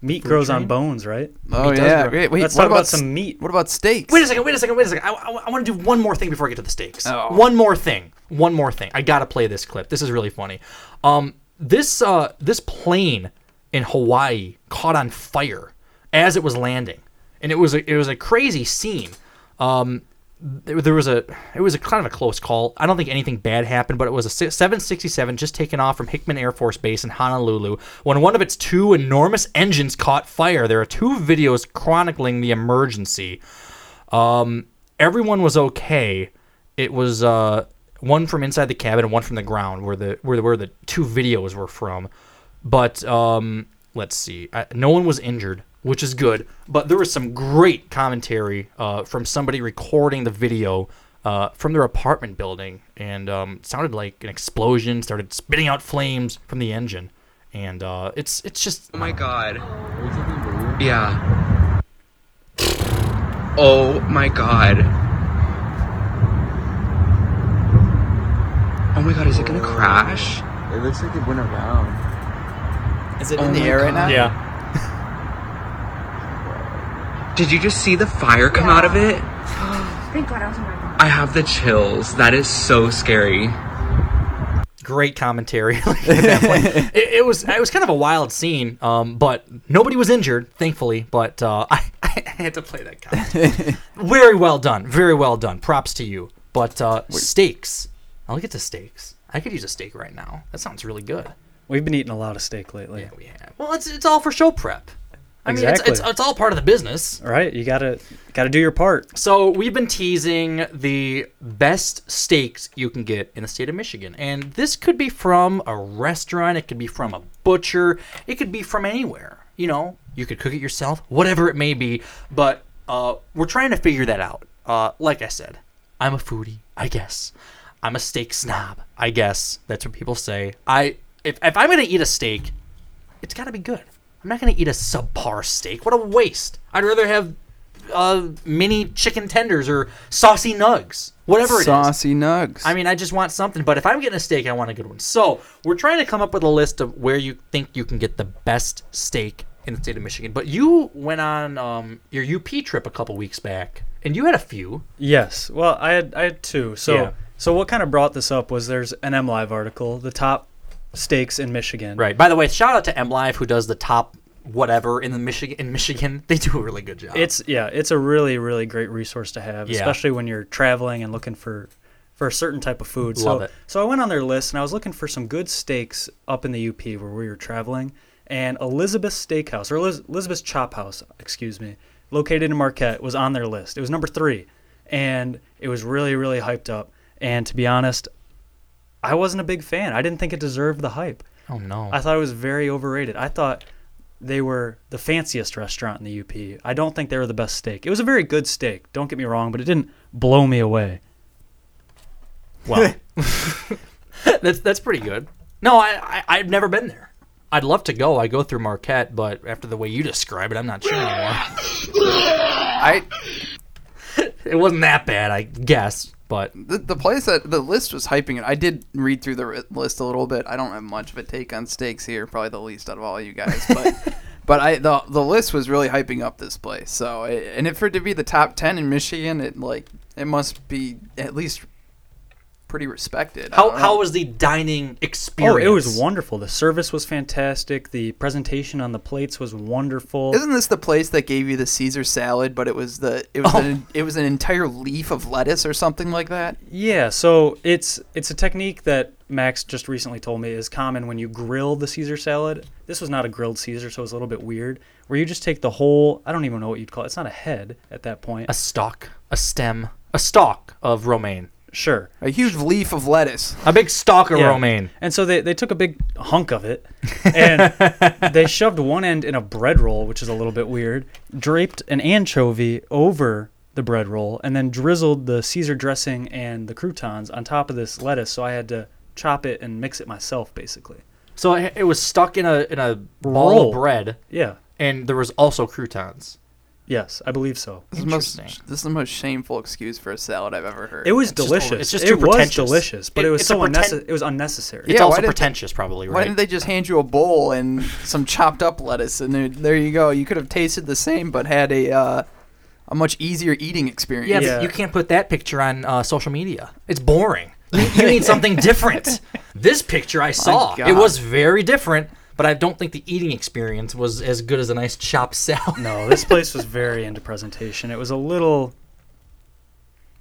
Meat Food grows train? on bones, right? Oh does yeah. grow- Wait, wait, Let's what talk about s- some meat. What about steaks? Wait a second. Wait a second. Wait a second. I, want to do one more thing before I get to the steaks. Oh. One more thing. One more thing. I gotta play this clip. This is really funny. Um, this uh, this plane in Hawaii caught on fire as it was landing. and it was a it was a crazy scene. Um, there, was a it was a kind of a close call. I don't think anything bad happened, but it was a 767 just taken off from Hickam Air Force Base in Honolulu when one of its two enormous engines caught fire. There are two videos chronicling the emergency. Um, everyone was okay. It was uh, one from inside the cabin and one from the ground, where the where the, where the two videos were from. But um, let's see, I, no one was injured, which is good. But there was some great commentary uh, from somebody recording the video. Uh, from their apartment building, and um, it sounded like an explosion. Started spitting out flames from the engine, and uh, it's it's just. Oh my god. Yeah. Oh my god. Oh my god, is it gonna crash? It looks like it went around. Is it Oh in the my air right now? Yeah. Did you just see the fire come out of it? Thank God I was in my room. I have the chills. That is so scary. great commentary. Like, at that point. it, it was it was kind of a wild scene, um, but nobody was injured, thankfully. But uh, I, I had to play that commentary. very well done, very well done. Props to you. But uh, steaks. I'll get to steaks. I could use a steak right now. That sounds really good. We've been eating a lot of steak lately. Yeah, we have. Well, it's it's all for show prep. I mean, Exactly. it's, it's it's all part of the business. Right? You gotta gotta do your part. So we've been teasing the best steaks you can get in the state of Michigan, and this could be from a restaurant, it could be from a butcher, it could be from anywhere. You know, you could cook it yourself, whatever it may be. But uh, we're trying to figure that out. Uh, like I said, I'm a foodie, I guess. I'm a steak snob, I guess. That's what people say. I if if I'm gonna eat a steak, it's got to be good. I'm not gonna eat a subpar steak. What a waste. I'd rather have uh, mini chicken tenders or saucy nugs, whatever it is. Saucy nugs. I mean, I just want something. But if I'm getting a steak, I want a good one. So we're trying to come up with a list of where you think you can get the best steak in the state of Michigan. But you went on um, your UP trip a couple weeks back, and you had a few. Yes. Well, I had I had two. So Yeah. so what kind of brought this up was there's an M Live article, the top steaks in Michigan. Right. By the way, shout out to M Live who does the top whatever in the Michigan in Michigan. They do a really good job. It's yeah, it's a really really great resource to have, Yeah. especially when you're traveling and looking for for a certain type of food. Love so it. so I went on their list and I was looking for some good steaks up in the UP where we were traveling, and Elizabeth Steakhouse or Eliz- Elizabeth's Chop House, excuse me, located in Marquette was on their list. It was number three, and it was really really hyped up. And to be honest, I wasn't a big fan. I didn't think it deserved the hype. Oh no. I thought it was very overrated. I thought they were the fanciest restaurant in the UP. I don't think they were the best steak. It was a very good steak, don't get me wrong, but it didn't blow me away. Well, that's that's pretty good. No, I, I I've never been there. I'd love to go. I go through Marquette, but after the way you describe it, I'm not sure anymore. I it wasn't that bad, I guess. But the, the place that the list was hyping it. I did read through the list a little bit. I don't have much of a take on steaks here, probably the least out of all you guys. But but I the the list was really hyping up this place. So it, and if for it to be the top ten in Michigan, it like it must be at least pretty respected. How how was the dining experience? Oh, experience? it was wonderful. The service was fantastic. The presentation on the plates was wonderful. Isn't this the place that gave you the Caesar salad, but it was the it was Oh. an, it was an entire leaf of lettuce or something like that? Yeah, so it's it's a technique that Max just recently told me is common when you grill the Caesar salad. This was not a grilled Caesar, so it was a little bit weird. Where you just take the whole I don't even know what you'd call it. It's not a head at that point. a stalk, a stem, a stalk of romaine. Sure. A huge leaf of lettuce. A big stalk of Yeah. romaine. And so they, they took a big hunk of it and they shoved one end in a bread roll, which is a little bit weird, draped an anchovy over the bread roll, and then drizzled the Caesar dressing and the croutons on top of this lettuce. So I had to chop it and mix it myself, basically. So it, it was stuck in a in a ball Roll. of bread. Yeah. And there was also croutons. Yes, I believe so. This is, the most, this is the most shameful excuse for a salad I've ever heard. It was It's just- delicious. it's just it too was pretentious. delicious, but it, It- was it's a so pretend- unnecessary. It was unnecessary. It's Yeah, also why did- pretentious, probably, Why right? didn't they just hand you a bowl and some chopped up lettuce and there, there you go? You could have tasted the same but had a uh, a much easier eating experience. Yeah, but you can't put that picture on uh, social media. It's boring. You, you need something different. This picture I saw, God. it was very different, but I don't think the eating experience was as good as a nice chopped salad. No, this place was very into presentation. It was a little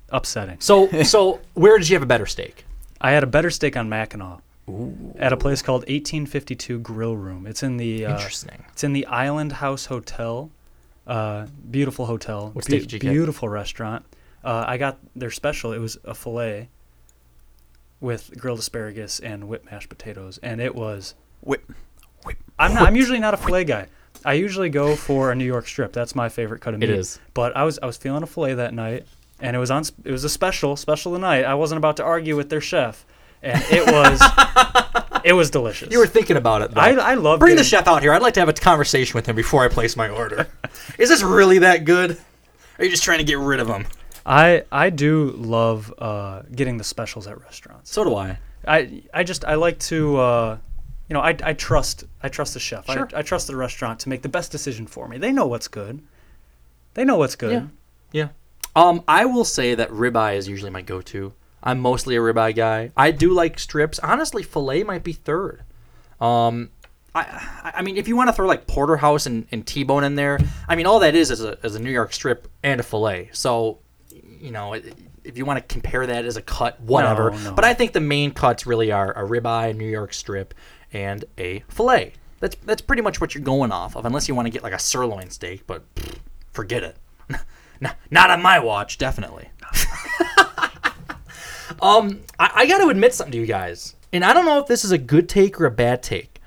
upsetting. So, so where did you have a better steak? I had a better steak on Mackinac. Ooh. at a place called 1852 Grill Room. It's in the uh, Interesting. It's in the Island House Hotel. Uh, beautiful hotel. What steak did you get? Beautiful restaurant. Uh, I got their special. It was a fillet with grilled asparagus and whipped mashed potatoes, and it was whip. I'm not, I'm usually not a fillet guy. I usually go for a New York strip. That's my favorite cut of meat. is. But I was I was feeling a fillet that night, and it was on. It was a special special tonight. I wasn't about to argue with their chef, and it was it was delicious. You were thinking about it. Though. I I love Bring the chef out here. I'd like to have a conversation with him before I place my order. Is this really that good? Or are you just trying to get rid of him? I I do love uh, getting the specials at restaurants. So do I. I I just I like to uh, you know I, I trust I trust the chef. Sure. I, I trust the restaurant to make the best decision for me. They know what's good. They know what's good. Yeah. Yeah. Um, I will say that ribeye is usually my go-to. I'm mostly a ribeye guy. I do like strips. Honestly, fillet might be third. Um, I, I- I mean, if you want to throw like porterhouse and, and T-bone in there, I mean, all that is is a, is a New York strip and a fillet. So, you know, if you want to compare that as a cut, whatever. No, no. But I think the main cuts really are a ribeye, a New York strip, and a fillet. That's that's pretty much what you're going off of, unless you want to get like a sirloin steak. But pfft, forget it. Not on my watch, definitely. um, I, I got to admit something to you guys, and I don't know if this is a good take or a bad take,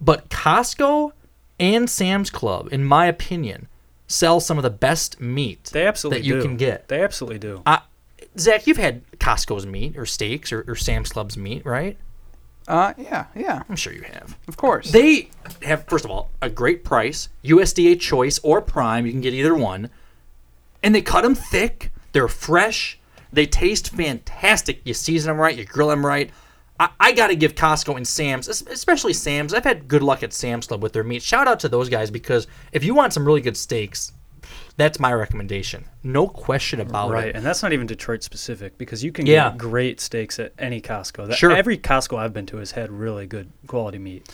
but Costco and Sam's Club, in my opinion, sell some of the best meat They absolutely that you do. can get. They absolutely do. Uh, Zach, you've had Costco's meat or steaks or, or Sam's Club's meat, right? Uh, yeah, yeah. I'm sure you have. Of course. They have, first of all, a great price. USDA Choice or Prime, you can get either one. And they cut them thick. They're fresh. They taste fantastic. You season them right. You grill them right. I, I got to give Costco and Sam's, es- especially Sam's. I've had good luck at Sam's Club with their meat. Shout out to those guys because if you want some really good steaks, that's my recommendation. No question about right, it. Right, and that's not even Detroit specific because you can Yeah. get great steaks at any Costco. That, Sure. Every Costco I've been to has had really good quality meat.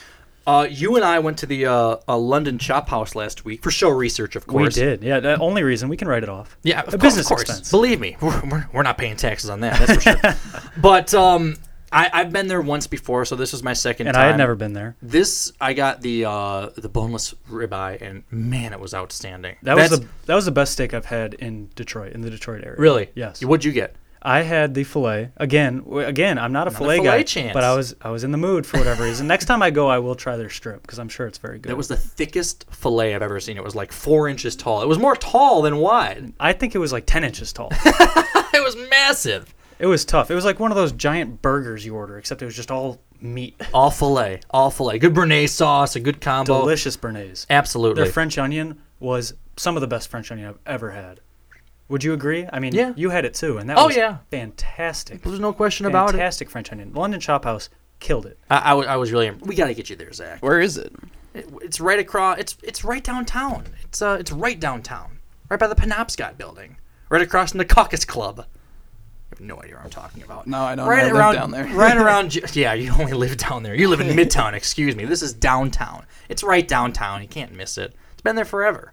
Uh, you and I went to the uh, uh, London Chop House last week for show research, of course. We did. Yeah, the only reason we can write it off. Yeah, a course, business of course. expense. Believe me, we're, we're, we're not paying taxes on that. That's for sure. but um, I, I've been there once before, so this was my second And time. I had never been there. This I got the uh, the boneless ribeye, and man, it was outstanding. That was That's- the that was the best steak I've had in Detroit, in the Detroit area. really Yes. What'd you get? I had the fillet again. w- Again, I'm not a fillet fillet guy, chance. but I was I was in the mood for whatever reason. Next time I go, I will try their strip because I'm sure it's very good. That was the thickest fillet I've ever seen. It was like four inches tall. It was more tall than wide. I think it was like 10 inches tall. it was massive. It was tough. It was like one of those giant burgers you order, except it was just all meat. All fillet, all fillet. Good béarnaise sauce, a good combo. Delicious béarnaise. Absolutely. Their French onion was some of the best French onion I've ever had. Would you agree? I mean, Yeah. you had it too, and that Oh, was yeah. fantastic. There's no question about it. Fantastic French onion. London Chop House killed it. I, I, was, I was really. We got to get you there, Zach. Where is it? It- it's right across. It's it's right downtown. It's uh it's right downtown, right by the Penobscot building, right across from the Caucus Club. I have no idea what I'm talking about. No, I don't. Right I live around down there. right around. Yeah, you only live down there. You live in Midtown. Excuse me. This is downtown. It's right downtown. You can't miss it. It's been there forever.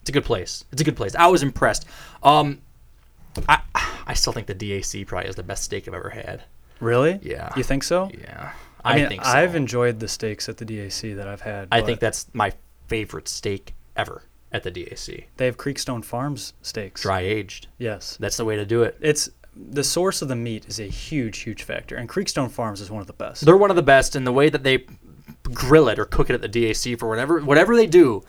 It's a good place. It's a good place. I was impressed. Um, I I still think the DAC probably is the best steak I've ever had. Really? Yeah. You think so? Yeah. I, I mean, think so. I've enjoyed the steaks at the DAC that I've had. I think that's my favorite steak ever at the DAC. they have Creekstone Farms steaks. Dry aged. Yes. That's the way to do it. It's the source of the meat is a huge, huge factor, and Creekstone Farms is one of the best. They're one of the best in the way that they grill it or cook it at the DAC for whatever whatever they do.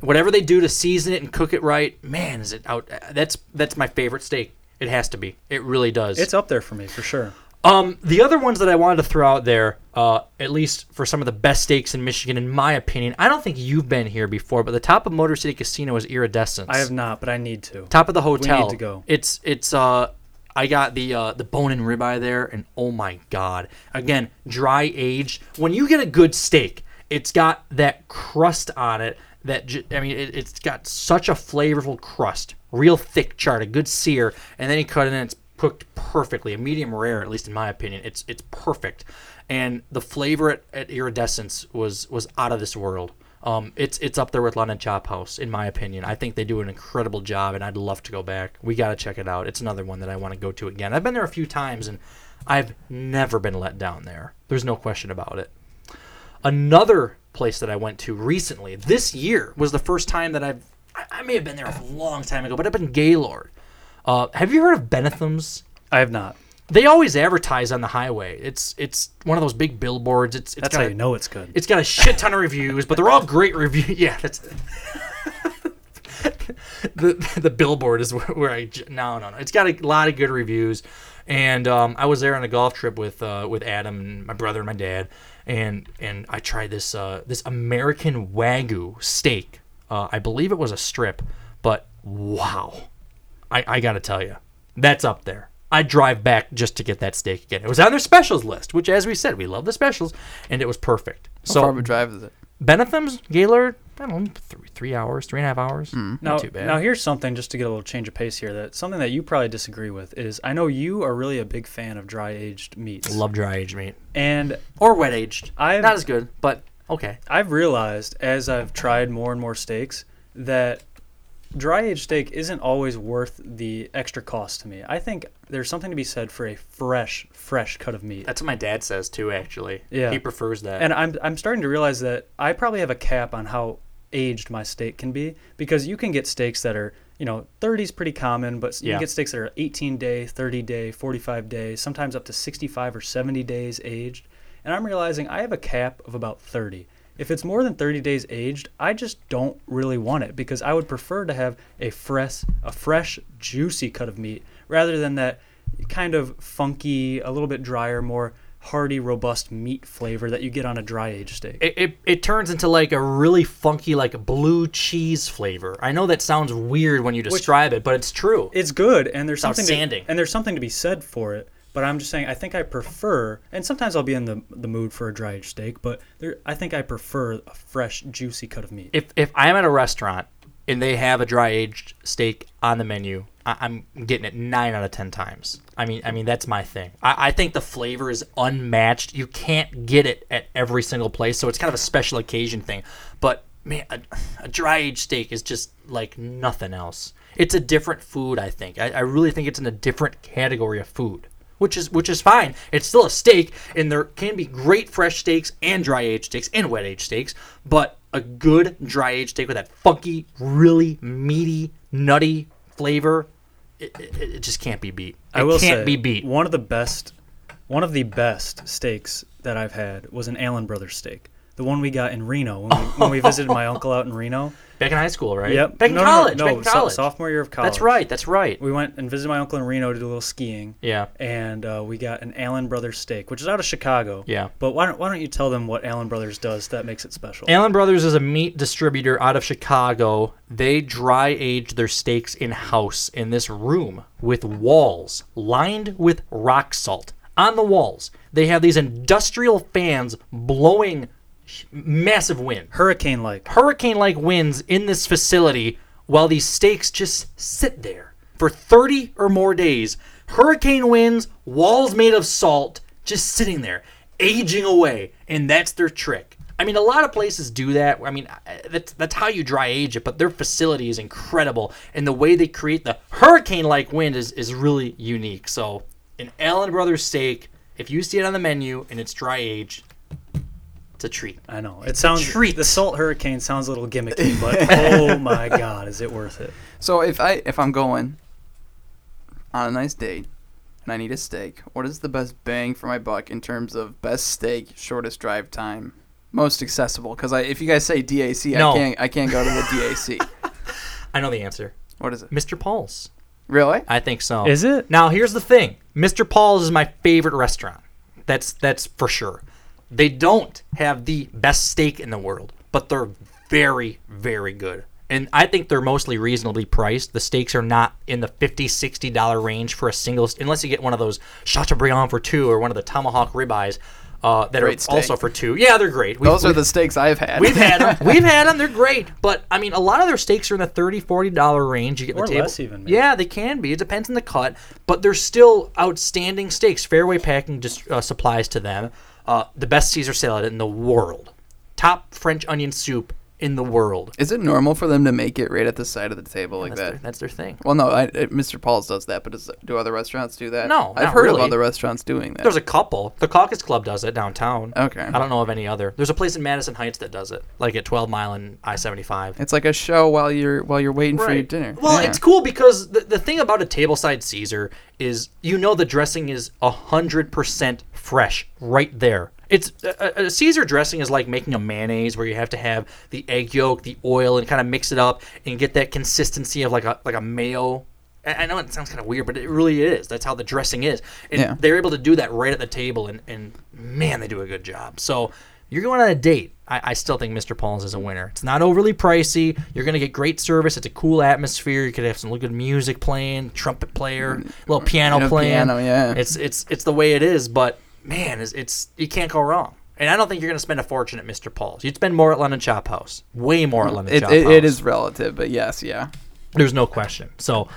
Whatever they do to season it and cook it right, man, is it out? That's that's my favorite steak. It has to be. It really does. It's up there for me for sure. Um, the other ones that I wanted to throw out there, uh, at least for some of the best steaks in Michigan, in my opinion, I don't think you've been here before, but the top of Motor City Casino is Iridescence. I have not, but I need to. Top of the hotel. We need to go. It's it's uh I got the uh, the bone and ribeye there, and oh my god! Again, dry aged. When you get a good steak, it's got that crust on it. That j- I mean, it, it's got such a flavorful crust, real thick chart, a good sear, and then you cut it and It's cooked perfectly. A medium rare, at least in my opinion, it's it's perfect. And the flavor at, at Iridescence was was out of this world. Um, it's it's up there with London Chop House, in my opinion. I think they do an incredible job, and I'd love to go back. We got to check it out. It's another one that I want to go to again. I've been there a few times, and I've never been let down there. There's no question about it. Another place that I went to recently, this year, was the first time that I've. I, I may have been there a long time ago, but I've been Gaylord. Uh, have you heard of Bennethum's? I have not. They always advertise on the highway. It's it's one of those big billboards. It's, it's That's got how a- you know it's good. It's got a shit ton of reviews, but they're all great reviews. Yeah, that's the the billboard is where, I no no no. It's got a lot of good reviews, and um, I was there on a golf trip with uh, with Adam and my brother and my dad, and and I tried this uh, this American Wagyu steak. Uh, I believe it was a strip, but wow, I I gotta tell you, that's up there. I drive back just to get that steak again. It was on their specials list, which, as we said, we love the specials, and it was perfect. How so far of a drive is it? Bennethum's, Gaylord, I don't know, three, three hours, three and a half hours. Hmm. Now, Not too bad. now here's something just to get a little change of pace here. That something that you probably disagree with is I know you are really a big fan of dry aged meats. Love dry aged meat. And or wet aged. I've Not as good, but okay. I've realized as I've tried more and more steaks that dry aged steak isn't always worth the extra cost to me. I think there's something to be said for a fresh, fresh cut of meat. That's what my dad says too. Actually, Yeah, he prefers that. And I'm I'm starting to realize that I probably have a cap on how aged my steak can be because you can get steaks that are you know 30 is pretty common, but you Yeah. can get steaks that are 18 day, 30 day, 45 days, sometimes up to 65 or 70 days aged. And I'm realizing I have a cap of about 30. If it's more than 30 days aged, I just don't really want it because I would prefer to have a fresh, a fresh, juicy cut of meat rather than that kind of funky, a little bit drier, more hearty, robust meat flavor that you get on a dry aged steak. it, it, it turns into like a really funky like blue cheese flavor. I know that sounds weird when you describe it, but it's true. It's good, and there's It's something outstanding. To, and there's something to be said for it. But I'm just saying, I think I prefer, and sometimes I'll be in the the mood for a dry aged steak, but there, I think I prefer a fresh, juicy cut of meat. if if I'm at a restaurant and they have a dry aged steak on the menu, I, I'm getting it nine out of ten times. I mean, I mean that's my thing. I, I think the flavor is unmatched. You can't get it at every single place, so it's kind of a special occasion thing. But man, a, a dry aged steak is just like nothing else. It's a different food. I think. I, I really think it's in a different category of food. Which is which is fine. It's still a steak, and there can be great fresh steaks and dry aged steaks and wet aged steaks. But a good dry aged steak with that funky, really meaty, nutty flavor, it, it, it just can't be beat. It I will can't say, be beat. One of the best, one of the best steaks that I've had was an Allen Brothers steak. The one we got in Reno when we, when we visited my uncle out in Reno. Back in high school, right? Yep. Back in No, no, no, college, No, back in so- college. sophomore year of college. That's right. That's right. We went and visited my uncle in Reno to do a little skiing. Yeah. And uh, we got an Allen Brothers steak, which is out of Chicago. Yeah. But why don't why don't you tell them what Allen Brothers does that makes it special? Allen Brothers is a meat distributor out of Chicago. They dry age their steaks in house in this room with walls lined with rock salt. On the walls, they have these industrial fans blowing massive wind. Hurricane like. Hurricane like winds in this facility while these steaks just sit there for 30 or more days. Hurricane winds, walls made of salt, just sitting there, aging away. And that's their trick. I mean, a lot of places do that. I mean, uh, that's, that's how you dry age it, but their facility is incredible. And the way they create the hurricane like wind is, is really unique. So, an Allen Brothers steak, if you see it on the menu and it's dry aged, a treat. I know. It It's a sounds treat. The salt hurricane sounds a little gimmicky, but oh my god, is it worth it? So if I if I'm going on a nice date and I need a steak, what is the best bang for my buck in terms of best steak, shortest drive time, most accessible? Because I if you guys say DAC, No. I can't I can't go to the DAC. I know the answer. What is it? Mr. Paul's. Really? I think so. Is it? Now here's the thing. Mr. Paul's is my favorite restaurant. That's that's for sure. They don't have the best steak in the world, but they're very, very good. And I think they're mostly reasonably priced. The steaks are not in the $50, $60 range for a single, unless you get one of those Chateaubriand for two or one of the tomahawk ribeyes. uh, that Great are steak. also for two. Yeah, they're great. We've- Those are the steaks I've had. We've had them. We've had them. They're great. But I mean, a lot of their steaks are in the $30, 40 dollar range. You get Or the table. less even, maybe. Yeah, they can be. It depends on the cut, but they're still outstanding steaks. Fairway Packing just uh, supplies to them uh, the best Caesar salad in the world. Top French onion soup in the world. Is it normal for them to make it right at the side of the table like that's that? Their, that's their thing. Well, no, I, Mr. Paul's does that, but is, do other restaurants do that? No, I've heard really. of other restaurants doing that. There's a couple. The Caucus Club does it downtown. Okay. I don't know of any other. There's a place in Madison Heights that does it, like at 12 Mile and I 75. It's like a show while you're while you're waiting for your dinner. Well, Yeah. it's cool because the, the thing about a tableside Caesar is you know the dressing is 100% fresh right there. It's a, a- Caesar dressing is like making a mayonnaise where you have to have the egg yolk, the oil, and kind of mix it up and get that consistency of like a like a mayo. I know it sounds kind of weird, but it really is. That's how the dressing is. And Yeah. they're able to do that right at the table, and, and man, they do a good job. So you're going on a date. I, I still think Mr. Paul's is a winner. It's not overly pricey. You're going to get great service. It's a cool atmosphere. You could have some good music playing, trumpet player, mm. little piano playing. piano, yeah. It's it's it's the way it is. But man, it's, it's you can't go wrong. And I don't think you're going to spend a fortune at Mr. Paul's. You'd spend more at London Chop House. Way more at London It, Chop it, House. it is relative, but yes, yeah. There's no question. So,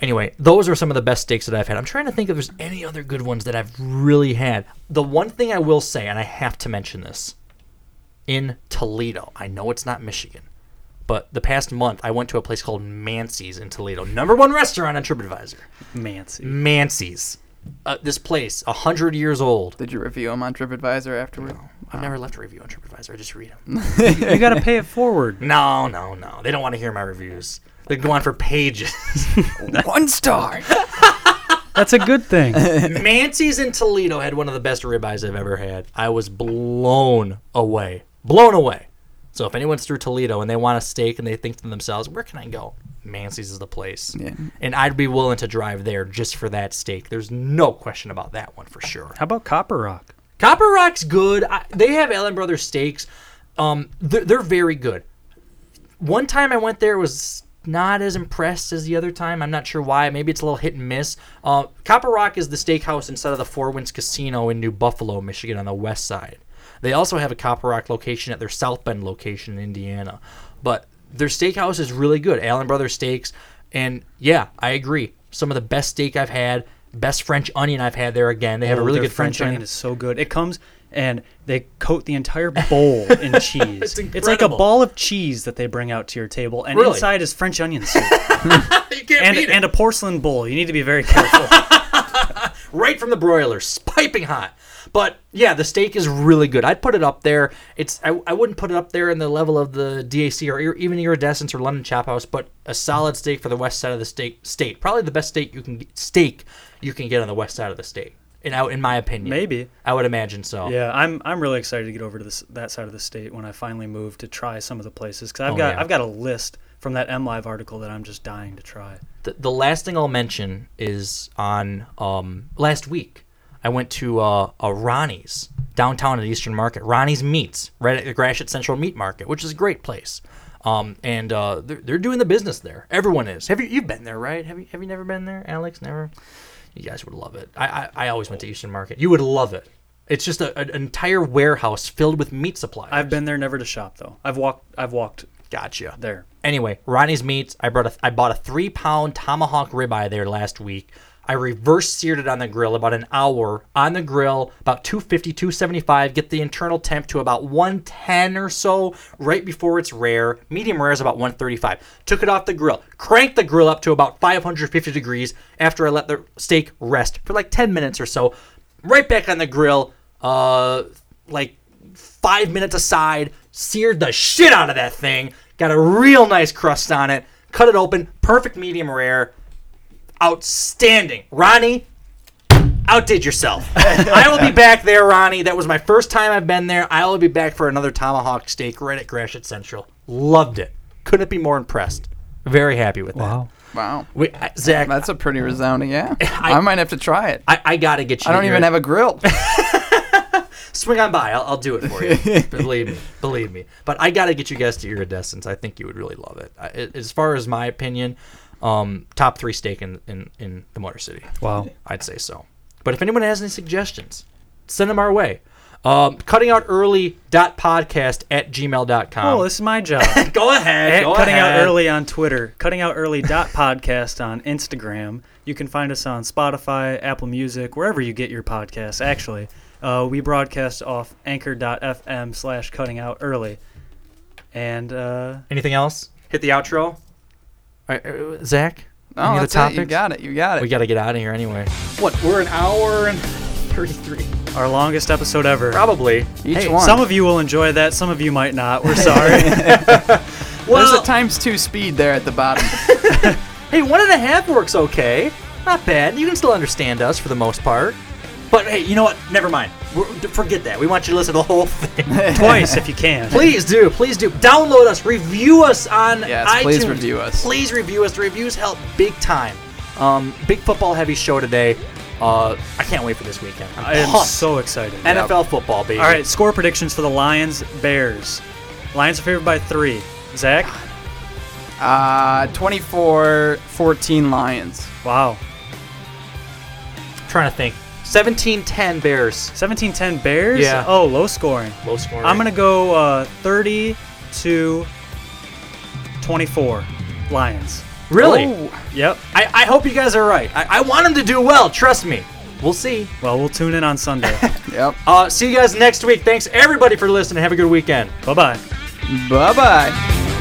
anyway, those are some of the best steaks that I've had. I'm trying to think if there's any other good ones that I've really had. The one thing I will say, and I have to mention this, in Toledo, I know it's not Michigan, but the past month I went to a place called Mancy's in Toledo, number one restaurant on TripAdvisor. Mancy. Mancy's. Uh, this place, a hundred years old. Did you review them on TripAdvisor afterward? I've never left a review on TripAdvisor. I just read them. you got to pay it forward. No, no, no. They don't want to hear my reviews. They go on for pages. One star. That's a good thing. Mancy's in Toledo had one of the best ribeyes I've ever had. I was blown away. Blown away. So if anyone's through Toledo and they want a steak and they think to themselves, where can I go? Mancy's is the place. Yeah. And I'd be willing to drive there just for that steak. There's no question about that one for sure. How about Copper Rock? Copper Rock's good. I, they have Allen Brothers steaks. Um, they're, they're very good. One time I went there was not as impressed as the other time. I'm not sure why. Maybe it's a little hit and miss. Uh, Copper Rock is the steakhouse inside of the Four Winds Casino in New Buffalo, Michigan, on the west side. They also have a Copper Rock location at their South Bend location in Indiana. But their steakhouse is really good. Allen Brothers Steaks. And yeah, I agree. Some of the best steak I've had. Best French onion I've had there again. They have a Oh, really good French, onion. is so good. It comes and they coat the entire bowl in cheese. It's it's, like a ball of cheese that they bring out to your table, and Really? inside is French onion soup you can't and and a porcelain bowl. You need to be very careful. right from the broiler, piping hot. But yeah, the steak is really good. I'd put it up there. It's I, I wouldn't put it up there in the level of the DAC or ir- even Iridescence or London Chop House, but a solid steak for the west side of the state. State probably the best steak you can get, steak you can get on the west side of the state. In out in my opinion, Maybe. I would imagine so. Yeah, I'm I'm really excited to get over to this that side of the state when I finally move to try some of the places because I've Oh, got yeah. I've got a list from that M Live article that I'm just dying to try. The, the last thing I'll mention is on um, last week. I went to uh, a Ronnie's downtown at the Eastern Market. Ronnie's Meats, right at the Gratiot Central Meat Market, which is a great place. Um, and uh, they're, they're doing the business there. Everyone is. Have you you've been there, right? Have you have you never been there, Alex? Never. You guys would love it. I I, I always went to Eastern Market. You would love it. It's just a, an entire warehouse filled with meat supplies. I've been there, never to shop though. I've walked I've walked Gotcha. there. Anyway, Ronnie's Meats. I brought a I bought a three pound tomahawk ribeye there last week. I reverse seared it on the grill about an hour on the grill, about 250, 275. Get the internal temp to about 110 or so right before it's rare. Medium rare is about 135. Took it off the grill, cranked the grill up to about 550 degrees after I let the steak rest for like 10 minutes or so. Right back on the grill, uh, like five minutes aside, seared the shit out of that thing. Got a real nice crust on it. Cut it open, perfect medium rare. Outstanding. Ronnie, outdid yourself. I will be back there, Ronnie. That was my first time I've been there. I will be back for another tomahawk steak right at Gratiot Central. Loved it. Couldn't be more impressed. Very happy with that. Wow. Wow. We, I- Zach, That's a pretty resounding yeah. I- I, might have to try it. I, I got to get you. I don't even your- have a grill. swing on by. I'll, I'll do it for you. believe me, believe me. But I got to get you guys to Iridescence. I think you would really love it. I, it- as far as my opinion, um, top three steak in, in in the Motor City. Wow. I'd say so. But if anyone has any suggestions, send them our way. Um, podcast at gmail.com. Oh, this is my job. go ahead. Go Cutting ahead. Out Early on Twitter, Cutting Out Early dot podcast on Instagram. You can find us on Spotify, Apple Music, wherever you get your podcasts. Actually, uh, we broadcast off Anchor.fm slash Cutting Out Early. And uh, Anything else? Hit the outro. All right, uh, Zach? No, any that's the it. You got it. You got it. We got to get out of here anyway. What? We're an hour and 33. our longest episode ever. Probably. Each Hey, one. Some of you will enjoy that. Some of you might not. We're sorry. There's a times two speed there at the bottom. Hey, one and a half works okay. Not bad. You can still understand us for the most part. But hey, you know what? Never mind. We're, forget that. We want you to listen to the whole thing. Twice if you can. Please do. Please do. Download us. Review us on Yes, iTunes. please review us. Please review us. The reviews help big time. Um, big football heavy show today. Uh, I can't wait for this weekend. I'm I am so excited. NFL football, baby. All right, score predictions for the Lions Bears. Lions are favored by three. Zach? Uh, 24-14 Lions. Wow. trying to think. 17-10 Bears. 17-10 Bears? Yeah. Oh, low scoring. Low scoring. I'm going to go uh, 30 to 24 Lions. Really? Oh. Yep. I, I hope you guys are right. I, I want them to do well. Trust me. We'll see. Well, we'll tune in on Sunday. Yep. Uh, see you guys next week. Thanks everybody for listening. Have a good weekend. Bye-bye. Bye-bye.